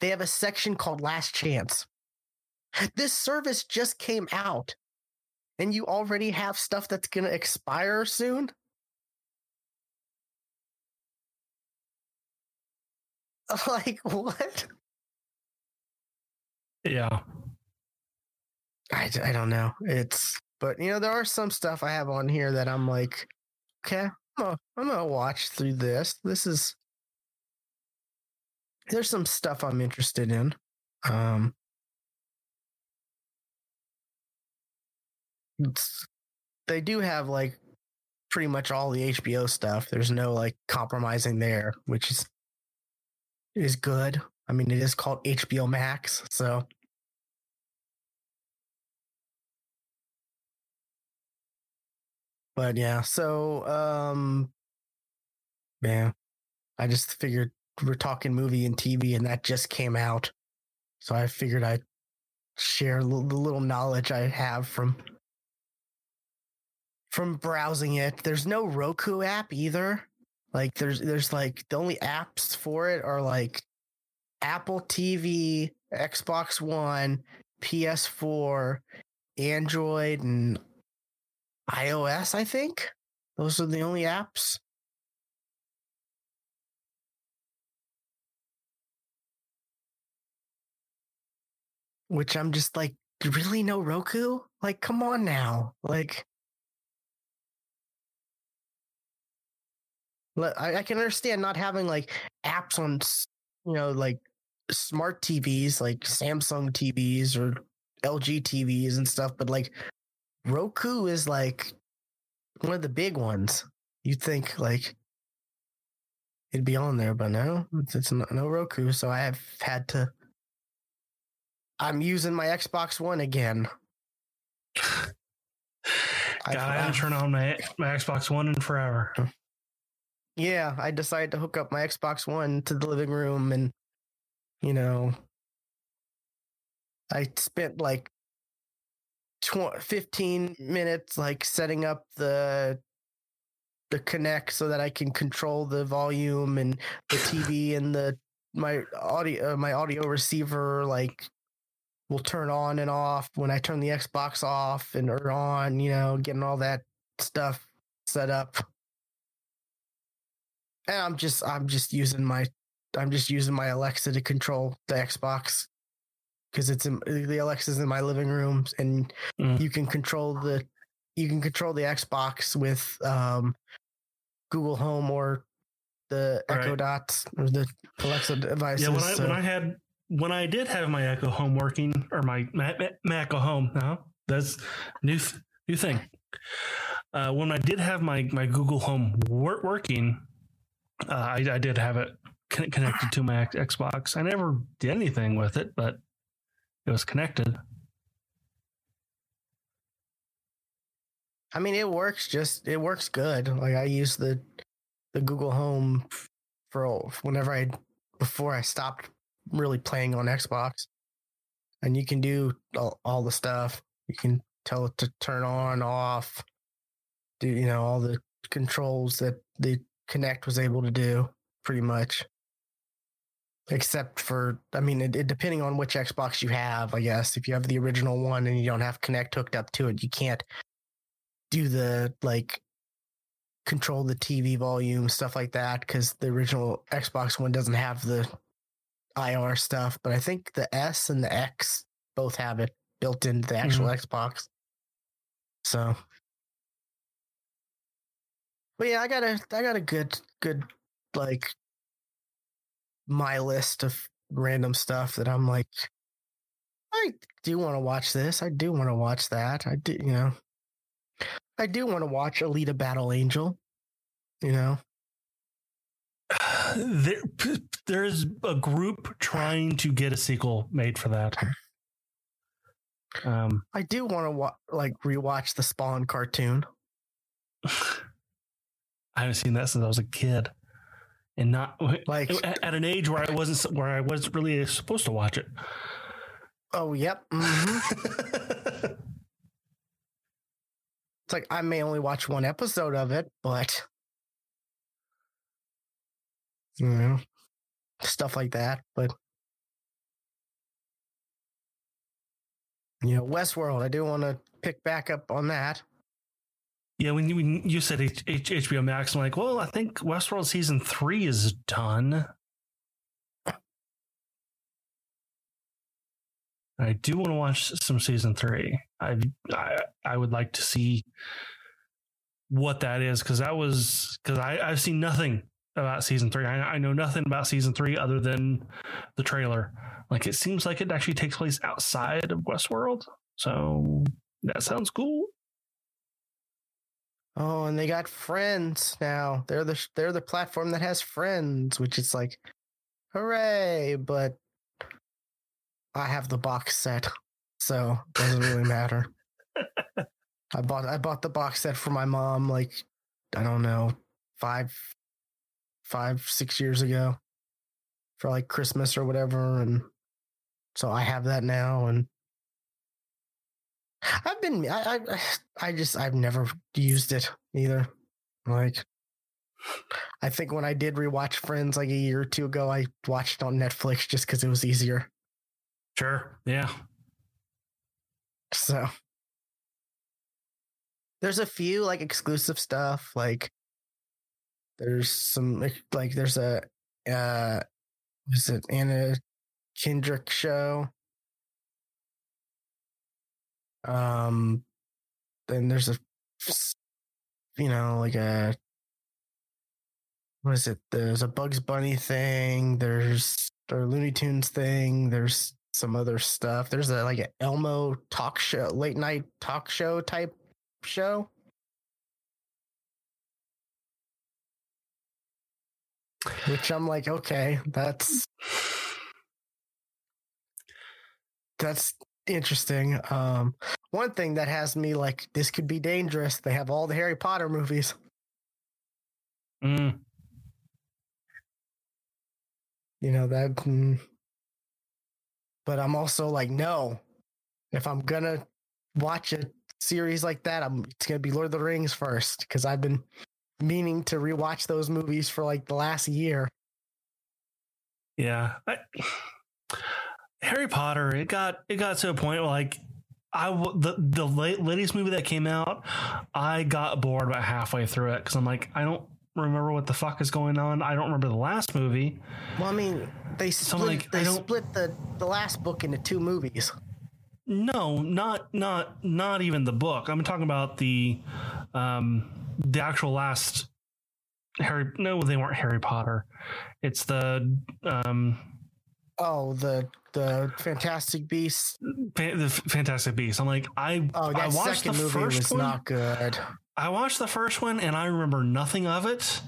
They have a section called Last Chance. This service just came out, and you already have stuff that's gonna expire soon. (laughs) Like what? Yeah. I, I don't know. It's but you know there are some stuff I have on here that I'm like, okay, I'm gonna, I'm gonna watch through this. This is there's some stuff I'm interested in. Um, they do have like pretty much all the HBO stuff. There's no like compromising there, which is is good. I mean, it is called HBO Max, so but yeah, so um yeah. I just figured we're talking movie and TV and that just came out. So I figured I'd share the little knowledge I have from from browsing it. There's no Roku app either. Like there's there's like the only apps for it are like Apple TV, Xbox One, PS4, Android, and iOS, I think. Those are the only apps. Which I'm just like, really no Roku? Like, come on now. Like, I, I can understand not having like apps on, you know, like smart TVs, like Samsung TVs or LG TVs and stuff, but like Roku is like one of the big ones. You'd think like it'd be on there, but no, it's, it's no Roku. So I have had to. I'm using my Xbox One again. (laughs) God, I haven't turned on my my Xbox One in forever. Hmm. Yeah, I decided to hook up my Xbox One to the living room, and you know, I spent like 15 minutes like setting up the the Kinect so that I can control the volume and the TV and the my audio uh, my audio receiver like will turn on and off when I turn the Xbox off and or on, you know, getting all that stuff set up. And I'm just I'm just using my I'm just using my Alexa to control the Xbox because it's in, the Alexa's in my living room, and mm. you can control the you can control the Xbox with um, Google Home or the right. Echo Dots or the Alexa devices. Yeah, when I so. when I had when I did have my Echo Home working or my Echo Home, now that's new new thing. Uh, when I did have my my Google Home wor- working, uh, I, I did have it connected to my Xbox. I never did anything with it, but it was connected. I mean, it works. Just it works good. Like I use the the Google Home for whenever I before I stopped really playing on Xbox, and you can do all, all the stuff. You can tell it to turn on, off, do you know all the controls that the Kinect was able to do, pretty much. Except for i mean it, it, depending on which xbox you have i guess. If you have the original one and you don't have Kinect hooked up to it you can't do the like control the tv volume stuff like that because the original xbox one doesn't have the ir stuff. But i think the s and the x both have it built into the actual mm-hmm. xbox. So but yeah i got a i got a good good like my list of random stuff that I'm like, I do want to watch this. I do want to watch that. I do, you know, I do want to watch Alita Battle Angel, you know. (sighs) There, there's a group trying to get a sequel made for that. Um, I do want to wa- like rewatch the Spawn cartoon. (laughs) I haven't seen that since I was a kid and not Like- at at an age where I wasn't where I wasn't really supposed to watch it. Oh, yep. hmm (laughs) It's like I may only watch one episode of it, but you know, stuff like that. But you know, Westworld, I do want to pick back up on that. Yeah, when you, when you said H- H- HBO Max, I'm like, well, I think Westworld season three is done. I do want to watch some season three. I I, I would like to see what that is because that was because I I've seen nothing about season three. I, I know nothing about season three other than the trailer. Like it seems like it actually takes place outside of Westworld, so that sounds cool. Oh, and they got Friends now. They're the they're the platform that has Friends, which is like, hooray! But I have the box set, so it doesn't really (laughs) matter. I bought I bought the box set for my mom like I don't know five five six years ago for like Christmas or whatever, and so I have that now and. I've been I, I (sighs) I just I've never used it either. Like I think when I did rewatch Friends like a year or two ago, I watched on Netflix just because it was easier. Sure. Yeah. So there's a few like exclusive stuff. Like there's some like there's a uh was it Anna Kendrick show? Um then there's a you know like a what is it? There's a Bugs Bunny thing. There's a Looney Tunes thing. There's some other stuff. There's a like an Elmo talk show, late night talk show type show. Which I'm like, okay, that's (sighs) that's interesting. Um, one thing that has me like, this could be dangerous. They have all the Harry Potter movies. Mm. You know that. mm. But I'm also like, no. If I'm gonna watch a series like that, I'm it's gonna be Lord of the Rings first because I've been meaning to rewatch those movies for like the last year. Yeah. I, Harry Potter, it got it got to a point where like I the the latest movie that came out, I got bored about halfway through it because I'm like I don't remember what the fuck is going on. I don't remember the last movie. Well, I mean, they So, split like, they split the the last book into two movies. No, not not not even the book. I'm talking about the um the actual last Harry. No, they weren't Harry Potter. It's the um Oh, the the Fantastic Beasts. The Fantastic Beasts. I'm like I Oh, that I watched second the movie first was one. not good. I watched the first one and I remember nothing of it.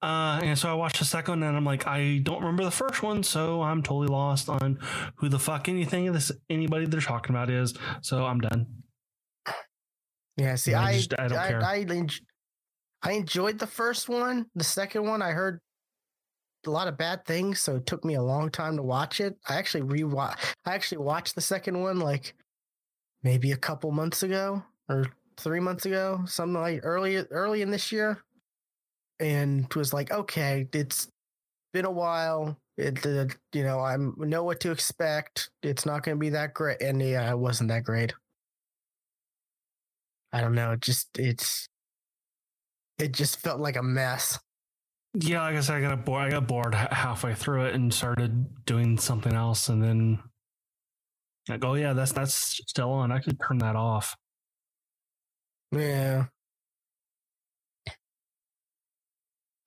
Uh, and so I watched the second one and I'm like, I don't remember the first one, so I'm totally lost on who the fuck anything this anybody they're talking about is. So I'm done. Yeah, see, I I just- I don't I, care. I, I enjoyed the first one. The second one, I heard a lot of bad things, so it took me a long time to watch it. I actually rewatch. I actually watched the second one like maybe a couple months ago or three months ago, something like early early in this year, and was like, okay, it's been a while. It, you know, I know what to expect. It's not going to be that great, and yeah, it wasn't that great. I don't know. It just it's it just felt like a mess. Yeah, like I said, I got bored. I got bored halfway through it and started doing something else, and then like, oh yeah, that's that's still on. I could turn that off. Yeah.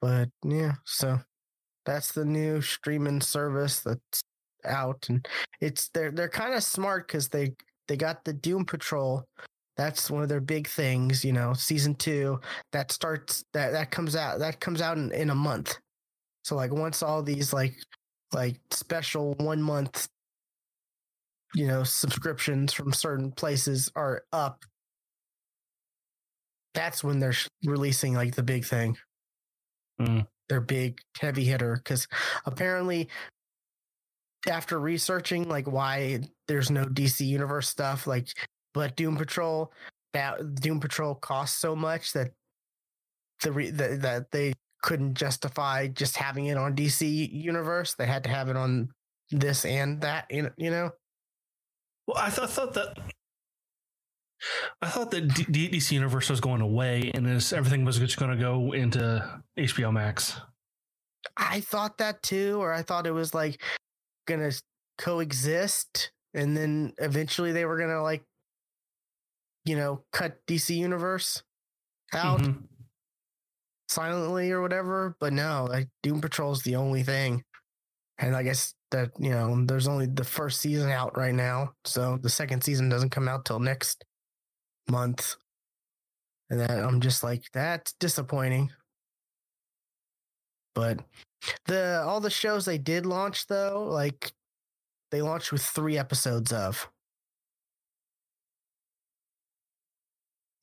But yeah, so that's the new streaming service that's out and it's they're they're kind of smart cuz they they got the Doom Patrol. That's one of their big things, you know, season 2 that starts that that comes out that comes out in, in a month. So like once all these like like special 1 month you know subscriptions from certain places are up that's when they're releasing like the big thing. Mm. their big heavy hitter because apparently after researching like why there's no DC universe stuff like but Doom Patrol that Doom Patrol costs so much that the, re, the that they couldn't justify just having it on DC universe they had to have it on this and that you know well I thought, thought that I thought that D- DC Universe was going away and this everything was just going to go into HBO Max. I thought that too, or I thought it was like gonna coexist, and then eventually they were gonna like, you know, cut DC Universe out mm-hmm. silently or whatever. But no, like Doom Patrol is the only thing, and I guess that you know there's only the first season out right now, so the second season doesn't come out till next month. And that I'm just like, that's disappointing. But the all the shows they did launch though, like they launched with three episodes of.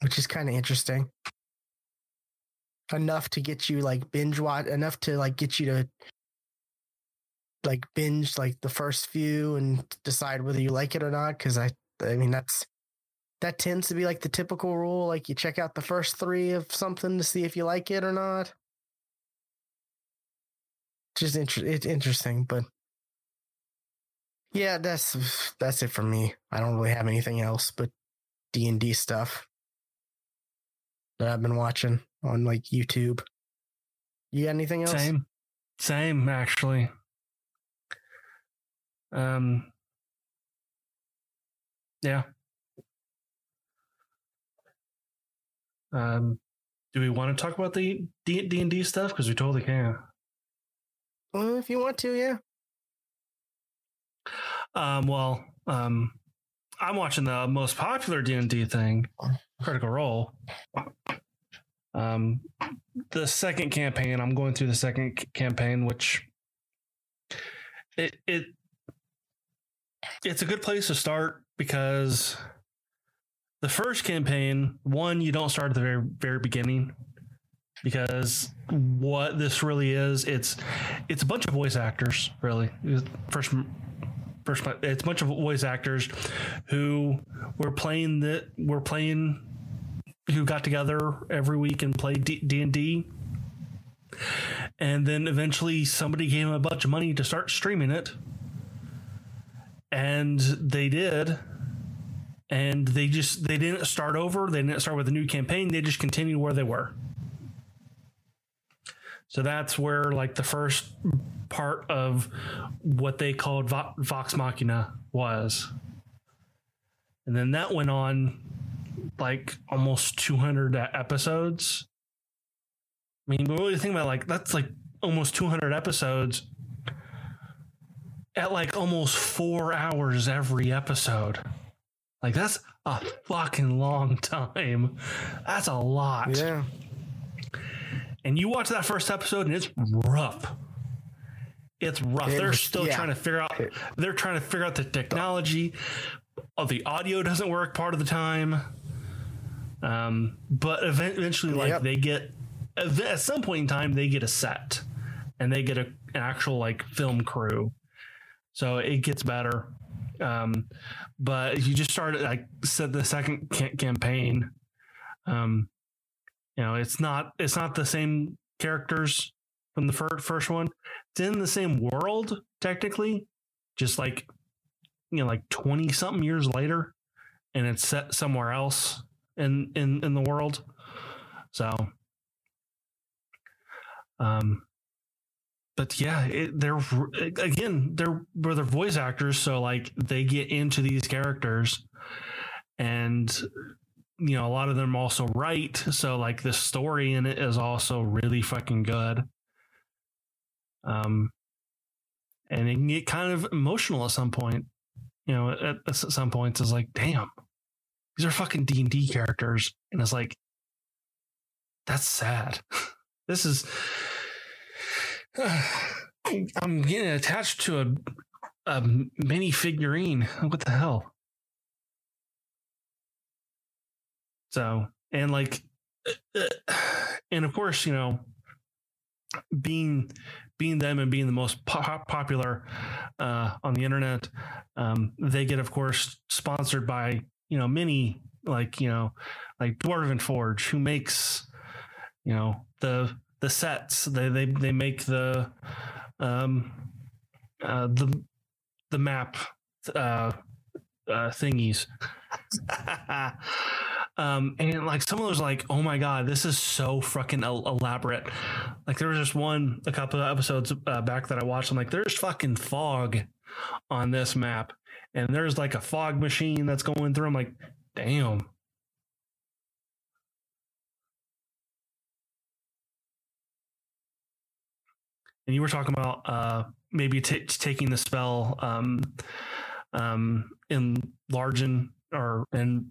Which is kind of interesting. Enough to get you like binge watch enough to like get you to like binge like the first few and decide whether you like it or not. Cause I I mean that's that tends to be like the typical rule. Like you check out the first three of something to see if you like it or not. Just inter- it's interesting, but yeah, that's that's it for me. I don't really have anything else but D and D stuff that I've been watching on like YouTube. You got anything else? Same, same actually. Um, yeah, Um, do we want to talk about the D D and D stuff? Because we totally can. Well, if you want to, yeah. Um, well, um, I'm watching the most popular D and D thing, Critical Role. Um, the second campaign, I'm going through the second c- campaign, which it it it's a good place to start because the first campaign, one, you don't start at the very very beginning because what this really is, it's it's a bunch of voice actors, really. First it's a bunch of voice actors who were playing that were playing who got together every week and played D and D. And then eventually somebody gave them a bunch of money to start streaming it. And they did and they just they didn't start over they didn't start with a new campaign they just continued where they were so that's where like the first part of what they called vox machina was and then that went on like almost 200 episodes i mean really think about it, like that's like almost 200 episodes at like almost four hours every episode like that's a fucking long time. That's a lot. Yeah. And you watch that first episode and it's rough. It's rough. It they're still yeah. trying to figure out they're trying to figure out the technology. Oh, the audio doesn't work part of the time. Um, but eventually like yep. they get at some point in time they get a set and they get a, an actual like film crew. So it gets better. Um, but you just started like said the second campaign. Um, you know, it's not it's not the same characters from the fir- first one. It's in the same world technically, just like you know, like twenty something years later, and it's set somewhere else in in in the world. So, um, but yeah, it, they're again they're they're voice actors, so like they get into these characters, and you know a lot of them also write, so like the story in it is also really fucking good. Um, and it can get kind of emotional at some point. You know, at, at some points, it's like, damn, these are fucking D and D characters, and it's like, that's sad. (laughs) this is (sighs) I'm getting attached to a a mini figurine. What the hell? So, and like, uh, (sighs) uh, and of course, you know, being being them and being the most po- popular uh, on the internet, um, they get, of course, sponsored by you know many like you know like Dwarven Forge, who makes you know the the sets. They they they make the um uh, the the map uh, uh thingies. (laughs) um, and like some of those, like, oh my god, this is so fucking elaborate. Like there was just one a couple of episodes uh, back that I watched. I'm like, there's fucking fog on this map, and there's like a fog machine that's going through. I'm like, damn. And you were talking about uh, maybe t- taking the spell um, um, in enlarging or and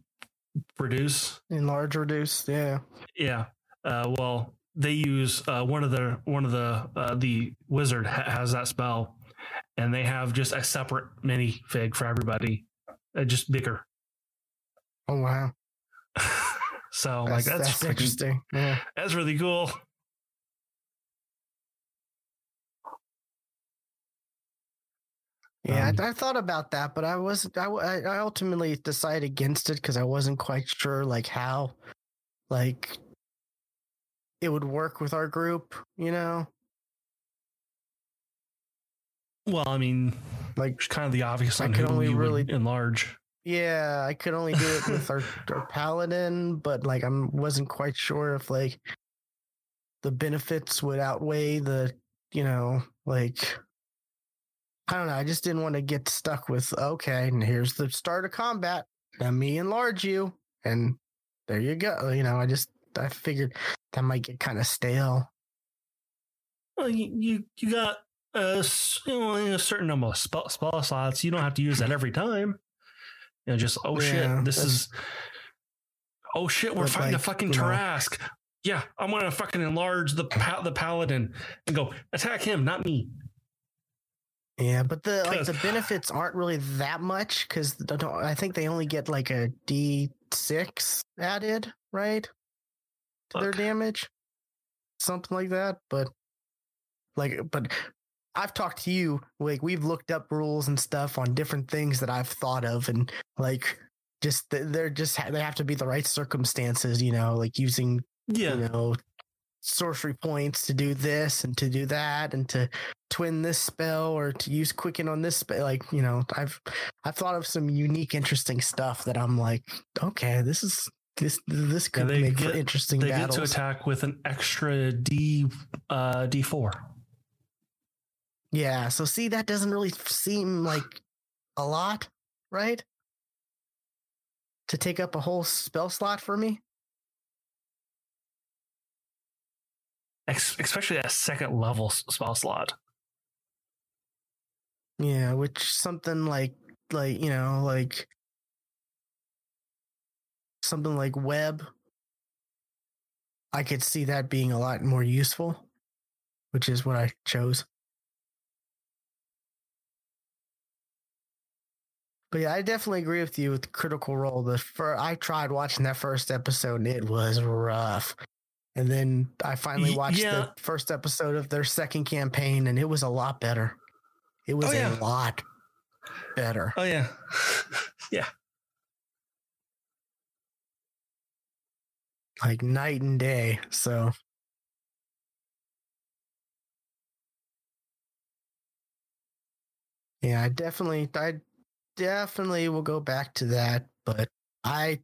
reduce? Enlarge reduce yeah. Yeah uh, well they use uh, one of the one of the uh, the wizard ha- has that spell and they have just a separate mini fig for everybody uh, just bigger. Oh wow. (laughs) So that's, like that's, that's interesting yeah. that's really cool Yeah, um, I, I, thought about that, but I was I, I ultimately decided against it because I wasn't quite sure like how like it would work with our group, you know. Well, I mean, like it's kind of the obvious. I could only really enlarge. Yeah, I could only do it with our, (laughs) our paladin, but like I wasn't quite sure if like the benefits would outweigh the you know like I don't know. I just didn't want to get stuck with okay, and here's the start of combat. Now me enlarge you, and there you go. You know, I just I figured that might get kind of stale. Well, you you, you got a, you know, a certain number of spell, spell slots. You don't have to use that every time. You know, just oh yeah, shit, this is oh shit, we're fighting like, the fucking Tarrasque. Know, yeah, I'm gonna fucking enlarge the the paladin and go attack him, not me. Yeah, but the like the (laughs) benefits aren't really that much because I think they only get like a D six added, right, to their damage, something like that. But like, but I've talked to you, like we've looked up rules and stuff on different things that I've thought of, and like just they're just they have to be the right circumstances, you know, like using yeah. you know sorcery points to do this and to do that and to twin this spell or to use quicken on this spell like you know i've i've thought of some unique interesting stuff that i'm like okay this is this this could yeah, make get, for interesting they battles. get to attack with an extra d uh d4 yeah so see that doesn't really seem like a lot right? To take up a whole spell slot for me especially that second level spell slot. Yeah, which something like like you know like something like web. I could see that being a lot more useful, which is what I chose. But yeah, I definitely agree with you with Critical Role. The fir- I tried watching that first episode and it was rough. And then I finally watched yeah. the first episode of their second campaign, and it was a lot better. It was oh, yeah. a lot better. Oh yeah, (laughs) yeah. Like night and day. So. Yeah, I definitely, I definitely will go back to that. But I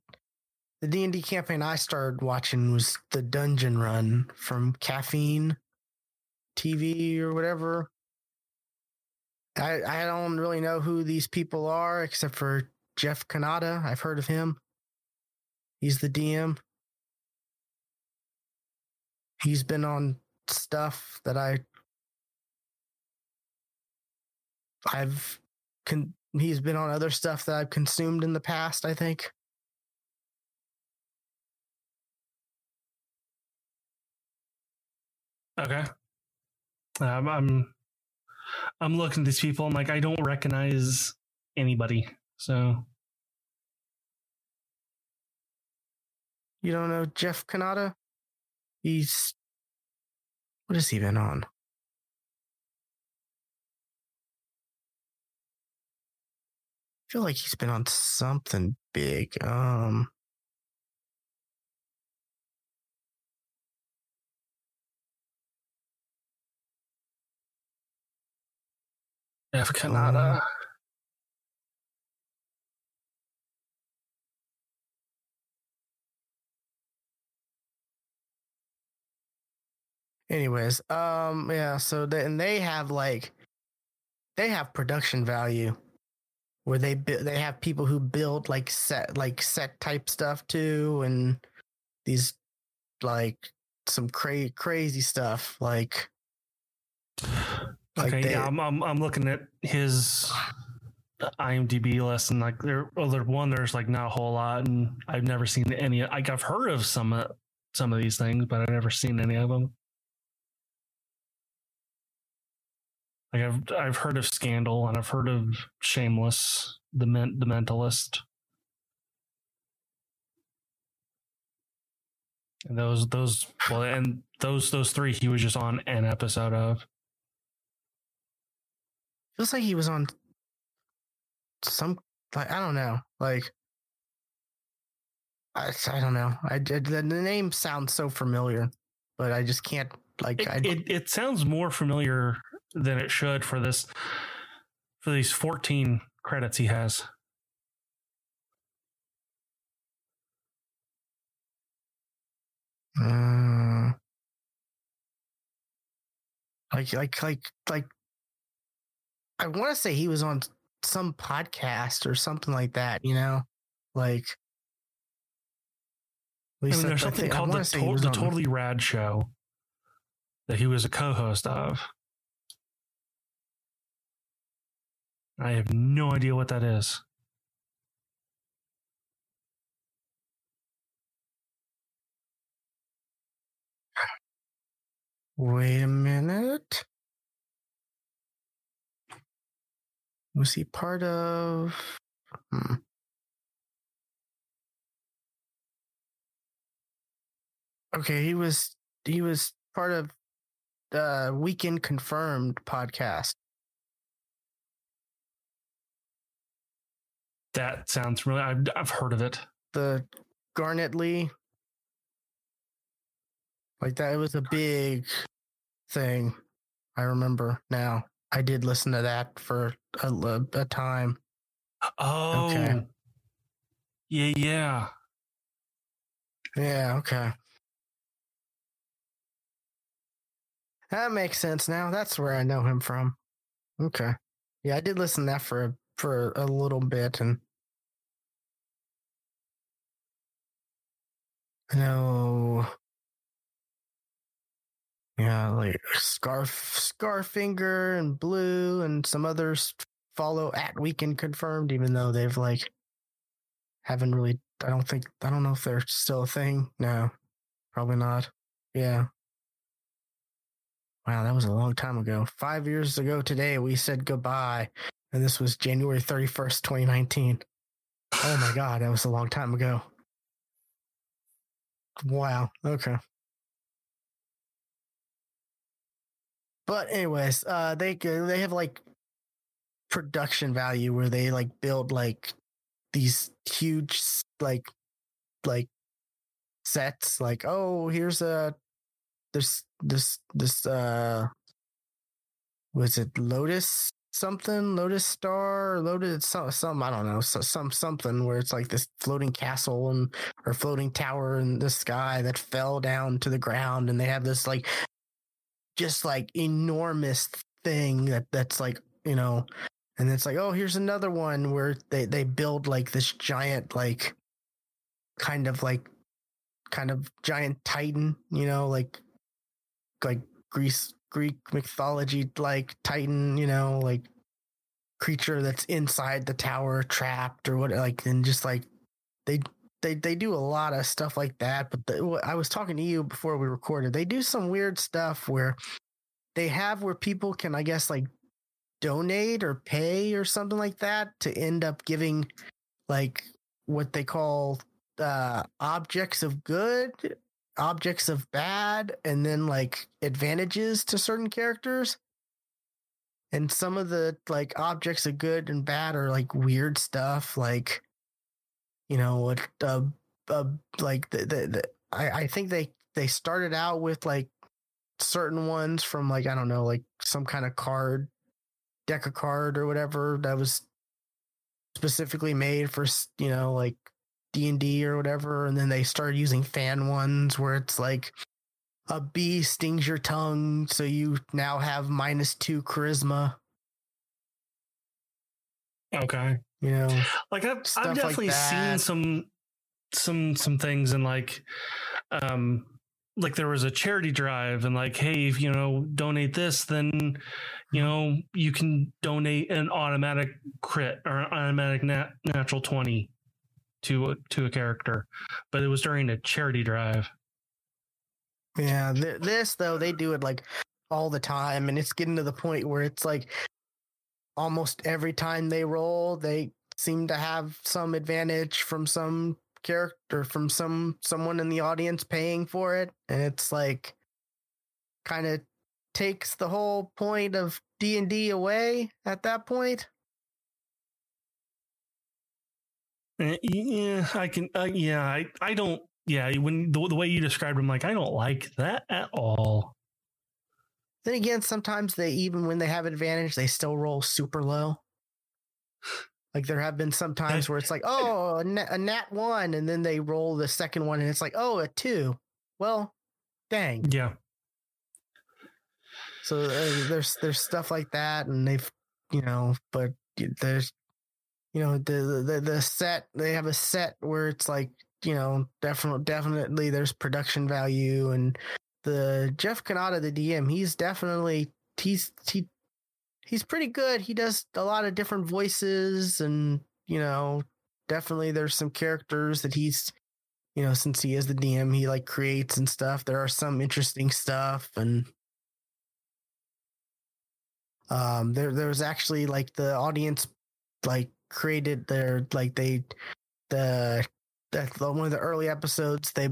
the D and D campaign I started watching was the Dungeon Run from Caffeine TV or whatever. I I don't really know who these people are except for Jeff Cannata. I've heard of him. He's the DM. He's been on stuff that I I've con- he's been on other stuff that I've consumed in the past, I think. Okay. Um, I'm I'm looking at these people. I'm like, I don't recognize anybody. So you don't know Jeff Cannata? He's What has he been on? I feel like he's been on something big. Um F. Canada. anyways, um yeah, so they, and they have like they have production value where they bu- they have people who build like set like set type stuff too and these like some cra- crazy stuff like like Okay, they- yeah, I'm, I'm I'm looking at his IMDb list, and like there, well, there one there's like not a whole lot, and I've never seen any. Like I've heard of some of some of these things, but I've never seen any of them. Like I've I've heard of Scandal, and I've heard of Shameless, the men, the Mentalist, and those those well, and those those three he was just on an episode of. Feels like he was on some like I don't know like I, I don't know I the, the name sounds so familiar but I just can't like it, I it, it sounds more familiar than it should for this for these 14 credits he has Uh, like, like, like, like. I want to say he was on some podcast or something like that. You know, like. i mean there's something called the, wanna say he to- the totally rad show that he was a co-host of i have no idea what that is Wait a minute. Was he part of? Hmm. Okay, he was he was part of the Weekend Confirmed podcast. that sounds really. I've, I've heard of it The Garnett Lee, like that. It was a big thing. I remember now. I did listen to that for a, a, time. oh Okay. yeah yeah Yeah, okay. That makes sense now. That's where I know him from. Okay. Yeah, I did listen to that for for a little bit and I know yeah, like Scarf Scarfinger and Blue and some others follow at Weekend Confirmed, even though they've like haven't really I don't think I don't know if they're still a thing. No. Probably not. Yeah. Wow, that was a long time ago. Five years ago today, we said goodbye, and this was January 31st, 2019. Oh my God, that was a long time ago. Wow. Okay. But anyways, uh, they they have like production value where they like build like these huge like like sets. Like, oh, here's a this this this uh was it Lotus something Lotus Star Lotus some some I don't know so, some something where it's like this floating castle and or floating tower in the sky that fell down to the ground and they have this like just like enormous thing that that's like you know and it's like oh here's another one where they they build like this giant like kind of like kind of giant titan you know like like Greece Greek mythology like Titan, you know, like creature that's inside the tower trapped or what like and just like they they they do a lot of stuff like that but the, I was talking to you before we recorded they do some weird stuff where they have where people can I guess like donate or pay or something like that to end up giving like what they call uh objects of good objects of bad and then like advantages to certain characters. And some of the like objects of good and bad are like weird stuff, like you know, what uh, uh, like the, the, the I, I think they they started out with like certain ones from like I don't know, like some kind of card deck of card or whatever that was specifically made for you know like D and D or whatever, and then they started using fan ones where it's like a bee stings your tongue, so you now have minus two charisma. Okay, you know, like I've I've definitely like seen some some some things and like um like there was a charity drive and like hey if you know donate this then you mm-hmm. know you can donate an automatic crit or an automatic nat- natural 20 to a, to a character. But it was during a charity drive. Yeah th- this though they do it like all the time and it's getting to the point where it's like almost every time they roll they seem to have some advantage from some character from some someone in the audience paying for it and it's like kind of takes the whole point of D&D away at that point. Uh, yeah, I can uh, yeah, I I don't yeah, when the, the way you described them like I don't like that at all. Then again, sometimes they even when they have advantage, they still roll super low. Like there have been some times where it's like, oh, a nat, a nat one, and then they roll the second one, and it's like, oh, a two. Well, dang. Yeah. So uh, there's there's stuff like that, and they've you know, but there's you know the the the set they have a set where it's like you know definitely definitely there's production value and the Jeff Cannata the DM he's definitely he's he he's pretty good. He does a lot of different voices, and you know, definitely there's some characters that he's, you know, since he is the DM, he like creates and stuff. There are some interesting stuff, and um, there there was actually like the audience like created their like they the that one of the early episodes they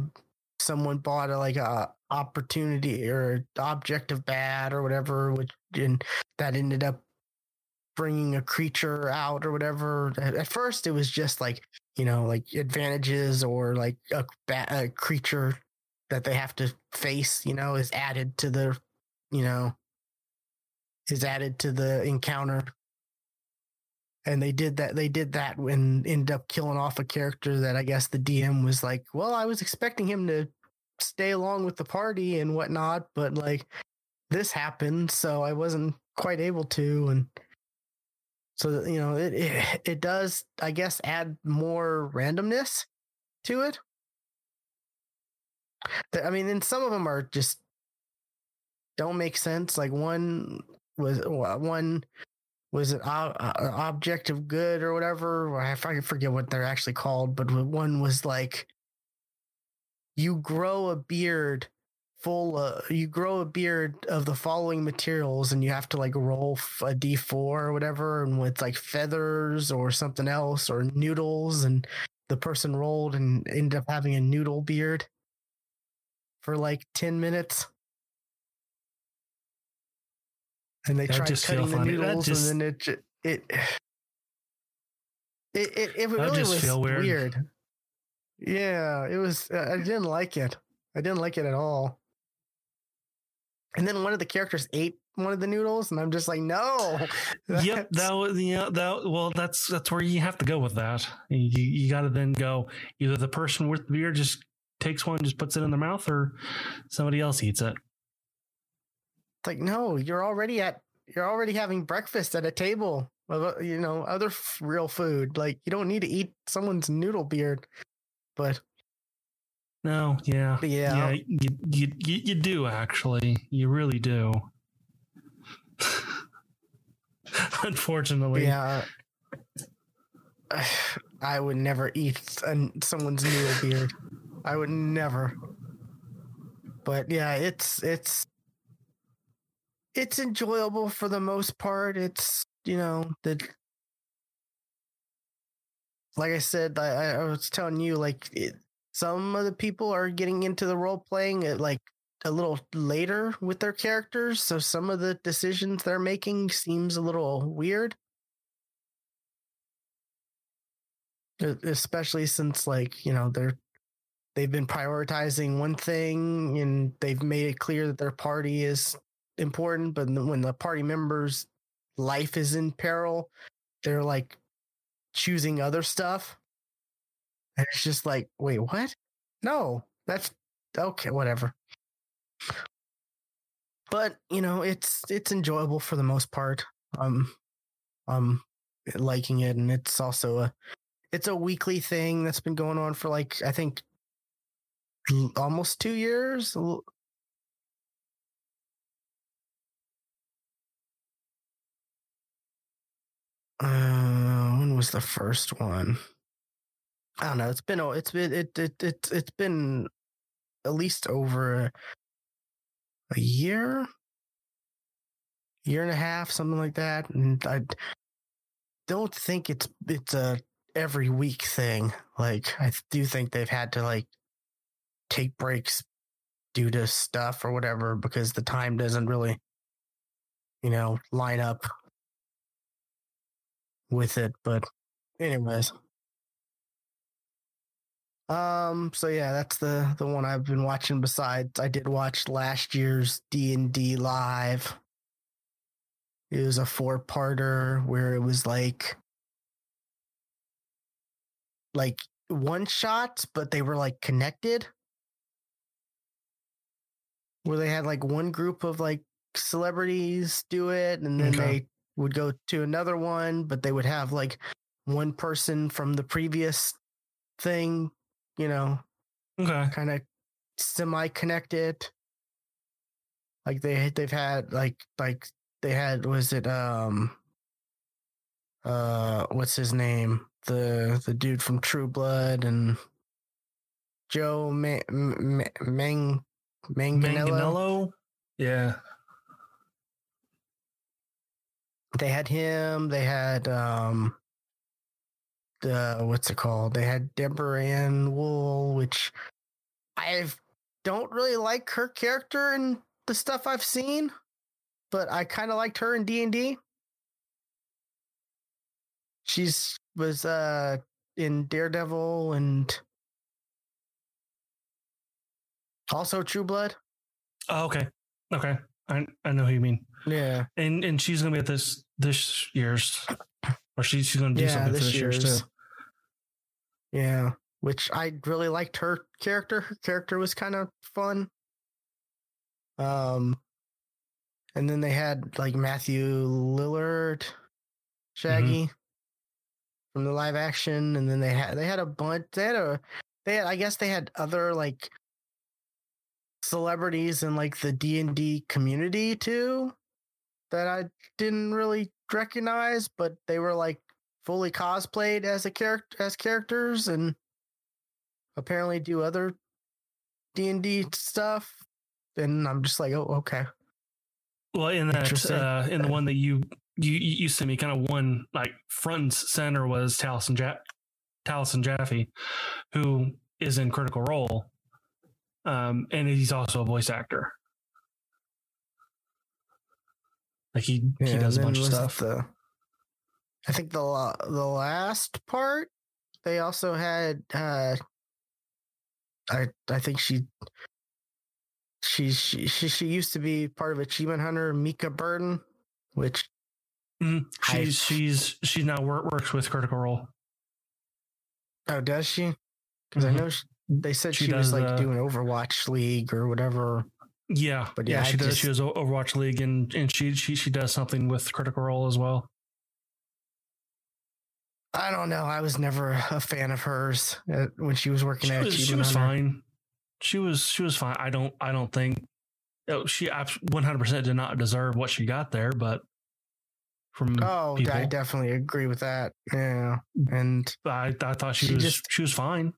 someone bought a, like a opportunity or object of bad or whatever, which and that ended up bringing a creature out or whatever. At first, it was just like you know, like advantages or like a, a creature that they have to face. You know, is added to the you know is added to the encounter and they did that they did that and ended up killing off a character that i guess the dm was like well i was expecting him to stay along with the party and whatnot, but like this happened, so I wasn't quite able to. And so, you know, it, it, it does, I guess, add more randomness to it. I mean, and some of them are just don't make sense. Like one was one was it an object of good or whatever. I forget what they're actually called, but one was like you grow a beard full of, you grow a beard of the following materials and you have to like roll a d4 or whatever and with like feathers or something else or noodles and the person rolled and ended up having a noodle beard for like 10 minutes and they tried cutting the noodles just... and then (sighs) it it it it, it really was weird. weird. Yeah, it was. Uh, I didn't like it. I didn't like it at all. And then one of the characters ate one of the noodles, and I'm just like, no. (laughs) yep, that was yeah. That well, that's that's where you have to go with that. You you got to then go either the person with the beer just takes one, just puts it in their mouth, or somebody else eats it. It's like no, you're already at you're already having breakfast at a table of uh, you know other f- real food. Like you don't need to eat someone's noodle beard but no, yeah, yeah, yeah, you, you you you do actually, you really do. (laughs) Unfortunately, yeah. (sighs) I would never eat someone's noodle beard. I would never. But yeah, it's it's it's enjoyable for the most part. It's you know the like I said, I, I was telling you, like it, some of the people are getting into the role playing at like a little later with their characters, so some of the decisions they're making seems a little weird. Especially since like, you know, they're they've been prioritizing one thing and they've made it clear that their party is important, but when the party members' life is in peril, they're like choosing other stuff. And it's just like, wait, what? No, that's okay, whatever. But you know, it's it's enjoyable for the most part. Um, I'm liking it, and it's also a it's a weekly thing that's been going on for like I think almost two years. Uh, when was the first one? I don't know. It's been it's been it it it it's been at least over a year, year and a half, something like that. And I don't think it's it's a every week thing. Like I do think they've had to like take breaks due to stuff or whatever because the time doesn't really, you know, line up with it. But anyways. Um. So yeah, that's the the one I've been watching. Besides, I did watch last year's D and D live. It was a four parter where it was like like one shots, but they were like connected. Where they had like one group of like celebrities do it, and then Okay. they would go to another one, but they would have like one person from the previous thing, you know, Okay. kind of semi connected. Like they they've had like like they had was it um uh what's his name the the dude from True Blood and Joe Ma- M- M- Mang Manganello. Manganello. Yeah. They had him. They had um the what's it called? They had Deborah Ann Woll, which I don't really like her character in the stuff I've seen, but I kind of liked her in D and D. She's was uh in Daredevil and also True Blood. Oh, okay. Okay. I I know who you mean. Yeah, And and she's gonna be at this this year's or she, she's gonna do yeah, something for this this year's year's. too. Yeah, which I really liked her character. Her character was kind of fun. Um, and then they had like Matthew Lillard, Shaggy from the live action, and then they had they had a bunch. They had a they had I guess they had other like celebrities in like the D and D community too that I didn't really recognize, but they were like fully cosplayed as a character as characters and apparently do other D and D stuff. And I'm just like, oh, okay. Well, in that uh, in the one that you you you sent me, kind of one like front and center was Taliesin ja- Taliesin Jaffe, who is in Critical Role, um, and he's also a voice actor. Like he he does a bunch of then was it stuff. The, I think the the last part they also had. uh I I think she. She, she she she used to be part of Achievement Hunter, Mica Burton, which Mhm. I- She's she's she's now work, works with Critical Role. oh does she? Because I Mhm. know she, they said She she, was like uh, doing Overwatch League or whatever. Yeah, But yeah, yeah, she does. just- She O- Overwatch League, and and she she she does something with Critical Role as well. I don't know. I was never a fan of hers uh, when she was working She at was, she was fine. She was she was fine. I don't I don't think oh, she one hundred percent did not deserve what she got there, but from Oh, people. I definitely agree with that. Yeah, and I I thought she, She was just- she was fine.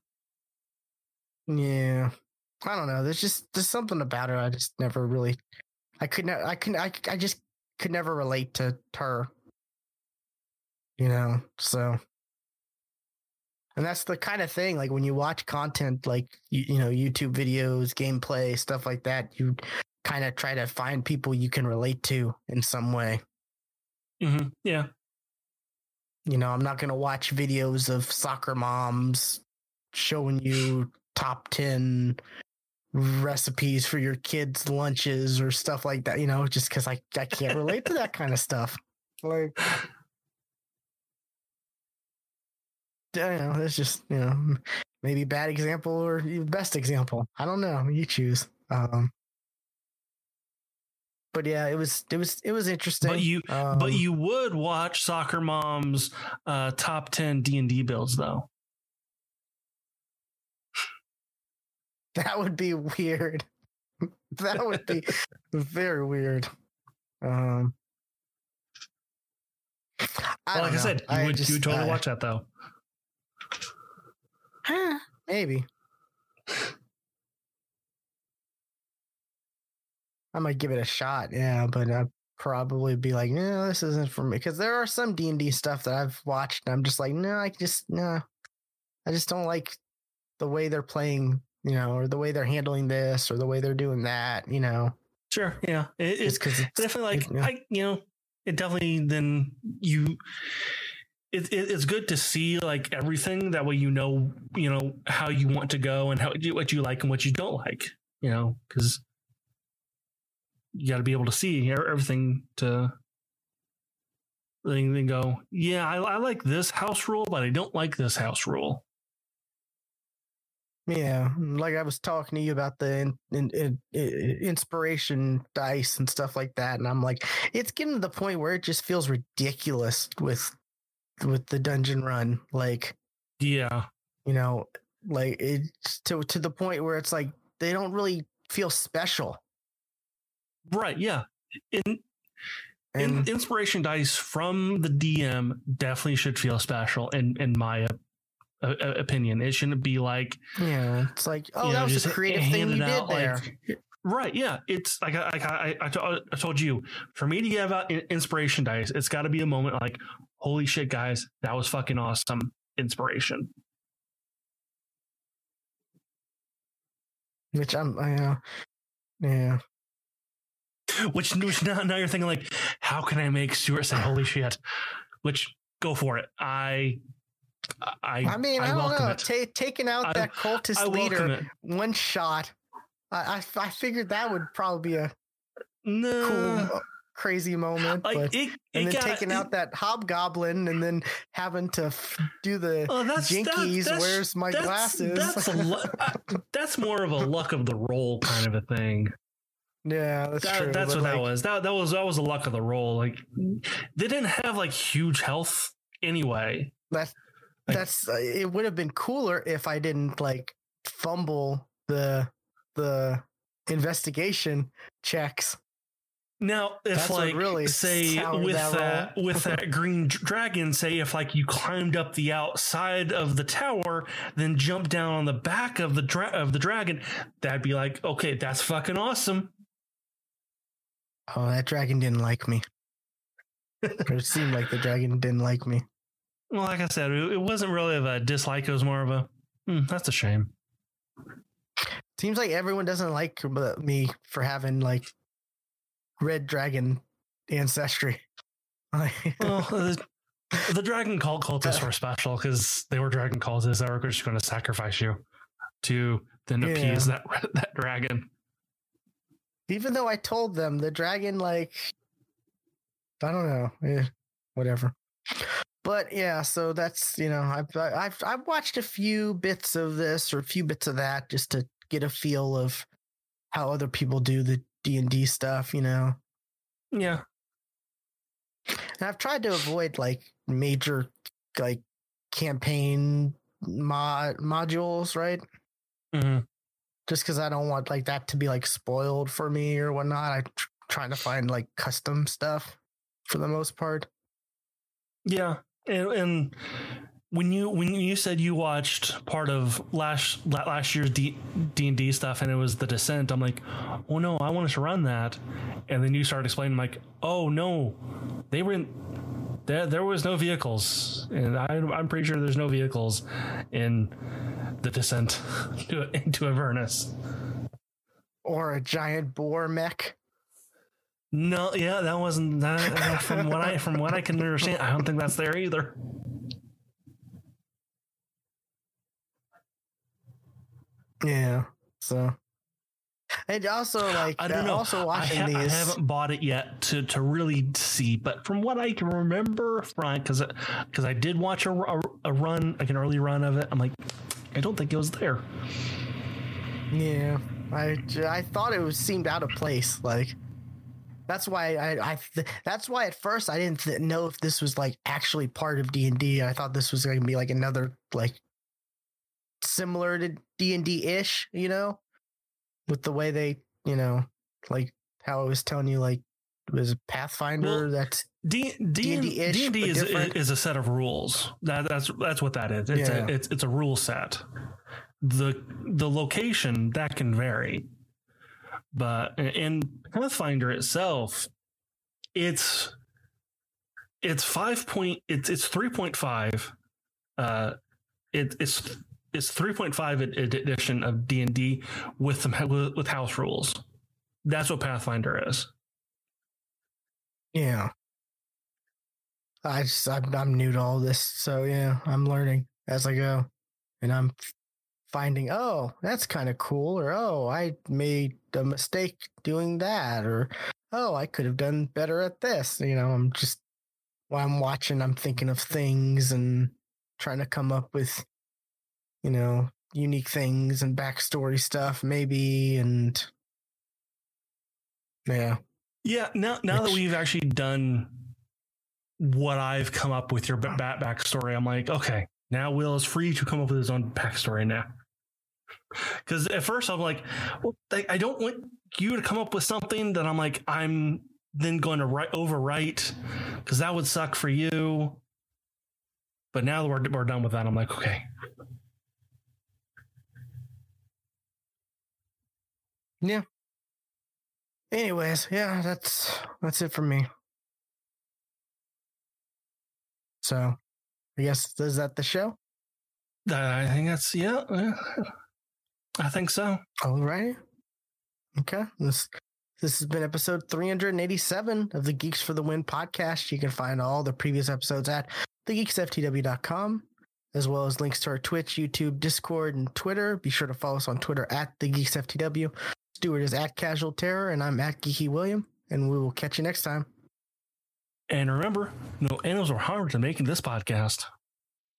yeah, I don't know. There's just there's something about her. I just never really. I could not. I could. I. I just could never relate to her. You know. So. And that's the kind of thing like when you watch content like you, you know YouTube videos, gameplay, stuff like that, you kind of try to find people you can relate to in some way. Mm-hmm. Yeah. You know, I'm not going to watch videos of soccer moms showing you top 10 recipes for your kids' lunches or stuff like that, you know, just because I, I can't relate to that kind of stuff. Like, I know, it's just, you know, maybe bad example or best example. I don't know. You choose. Um, but yeah, it was it was it was interesting. But you um, but you would watch Soccer Mom's uh, top ten D and D builds though. That would be weird. (laughs) that would be very weird. Um, I well, like know. I said, you I would just, you would totally uh, watch that though. Huh, maybe. I might give it a shot, yeah, but I'd probably be like, no, this isn't for me. Because there are some D and D stuff that I've watched, and I'm just like, no, I just no, I just don't like the way they're playing, you know, or the way they're handling this, or the way they're doing that, you know. Sure, yeah, it, it's because it's, definitely like it, yeah. I, you know, it definitely then you. It, it, it's good to see like everything that way you know you know how you want to go and how what you like and what you don't like you know because you got to be able to see everything to then then go, yeah, I, I, like this house rule, but I don't like this house rule. Yeah, like I was talking to you about the in, in, in, inspiration dice and stuff like that, and I'm like, it's getting to the point where it just feels ridiculous with with the dungeon run. Like, yeah, you know, like it's to to the point where it's like they don't really feel special. Right. Yeah. In, in, inspiration dice from the DM definitely should feel special in in my uh, opinion. It shouldn't be like yeah, it's like oh that know, was a creative thing you did out, there. Like, right. Yeah. It's like I, I, I, I told you for me to give out inspiration dice, it's got to be a moment like holy shit, guys, that was fucking awesome. Inspiration. Which I'm, I know. Yeah. Which, which now, now you're thinking like, how can I make Stuart say "Holy shit"? Which go for it. I I, I mean, I, I don't know. Ta- taking out I, that cultist leader one shot, I, I, figured that would probably be a no. cool, uh, crazy moment. Like, but, it, it and then got, taking it, out that hobgoblin and then having to f- do the oh, that's, jinkies. That, that's, where's my that's, glasses? That's, (laughs) that's more of a luck of the roll kind of a thing. Yeah, that's that, true. That's what like, that was. That that was that was the luck of the roll. Like they didn't have like huge health anyway. That's like, that's uh, it would have been cooler if I didn't like fumble the the investigation checks. Now, if That's like really say with that, that with that (laughs) green dragon, say if like you climbed up the outside of the tower, then jump down on the back of the dra- of the dragon, that'd be like okay, that's fucking awesome. Oh, that dragon didn't like me. it seemed like the dragon didn't like me. Well, like I said, it wasn't really of a dislike. It was more of a, hmm, that's a shame. Seems like everyone doesn't like me for having like red dragon ancestry. (laughs) well, the, the dragon cult cultists were special because they were dragon cultists that were just going to sacrifice you to then appease that (laughs) that dragon even though I told them the dragon, like, I don't know, eh, whatever. But yeah, so that's you know, I've I've I've watched a few bits of this or a few bits of that just to get a feel of how other people do the D and D stuff, you know. Yeah. And I've tried to avoid like major like campaign mod modules, right? Mm-hmm just because I don't want like that to be like spoiled for me or whatnot. I'm tr- trying to find like custom stuff for the most part. Yeah, and, and when you when you said you watched part of last last year's D and D stuff and it was the Descent, I'm like, oh no, I wanted to run that, and then you started explaining like, oh no, they were in, there there was no vehicles, and I, I'm pretty sure there's no vehicles in the descent (laughs) to, into Avernus. Or a giant boar mech. No, yeah, that wasn't that. from what I from what I can understand, I don't think that's there either. Yeah. So and also like I uh, don't know. also watching I, ha- these I haven't bought it yet to to really see, but from what I can remember, from because because uh, I did watch a, a, a run, like an early run of it, I'm like, I don't think it was there. Yeah. I I thought it was seemed out of place like that's why I, I that's why at first I didn't th- know if this was like actually part of D and D. I thought this was going to be like another like similar to D and D ish, you know, with the way they, you know, like how I was telling you, like it was Pathfinder. Well, that's D D D&D-ish, D and D is is a set of rules. That that's that's what that is. It's Yeah. a, it's it's a rule set. The the location that can vary, but in Pathfinder itself, it's it's five point it's it's three point five. Uh, it, it's it's three point five edition of D and D with some with, house rules. That's what Pathfinder is. yeah. I just I'm, I'm new to all this, so yeah, I'm learning as I go, and I'm finding oh that's kind of cool, or oh I made a mistake doing that, or oh I could have done better at this. You know, I'm just while I'm watching, I'm thinking of things and trying to come up with, you know, unique things and backstory stuff, maybe, and yeah, Yeah, now now that we've actually done what I've come up with your ba- back backstory, I'm like, okay, now Will is free to come up with his own backstory now. Because at first I'm like, well, I, don't want you to come up with something that I'm like, I'm then going to write overwrite because that would suck for you. But now that we're we're done with that, I'm like, okay, Yeah. Anyways, yeah, that's that's it for me. So, I guess is that the show? Uh, I think that's yeah. I think so. All right. Okay. This this has been episode 387 of the Geeks for the Win podcast. You can find all the previous episodes at thegeeksftw.com, as well as links to our Twitch, YouTube, Discord, and Twitter. Be sure to follow us on Twitter at the geeksftw. Stuart is at Casual Terror, and I'm at Geeky William. And we will catch you next time. And remember, no animals were harmed in making this podcast.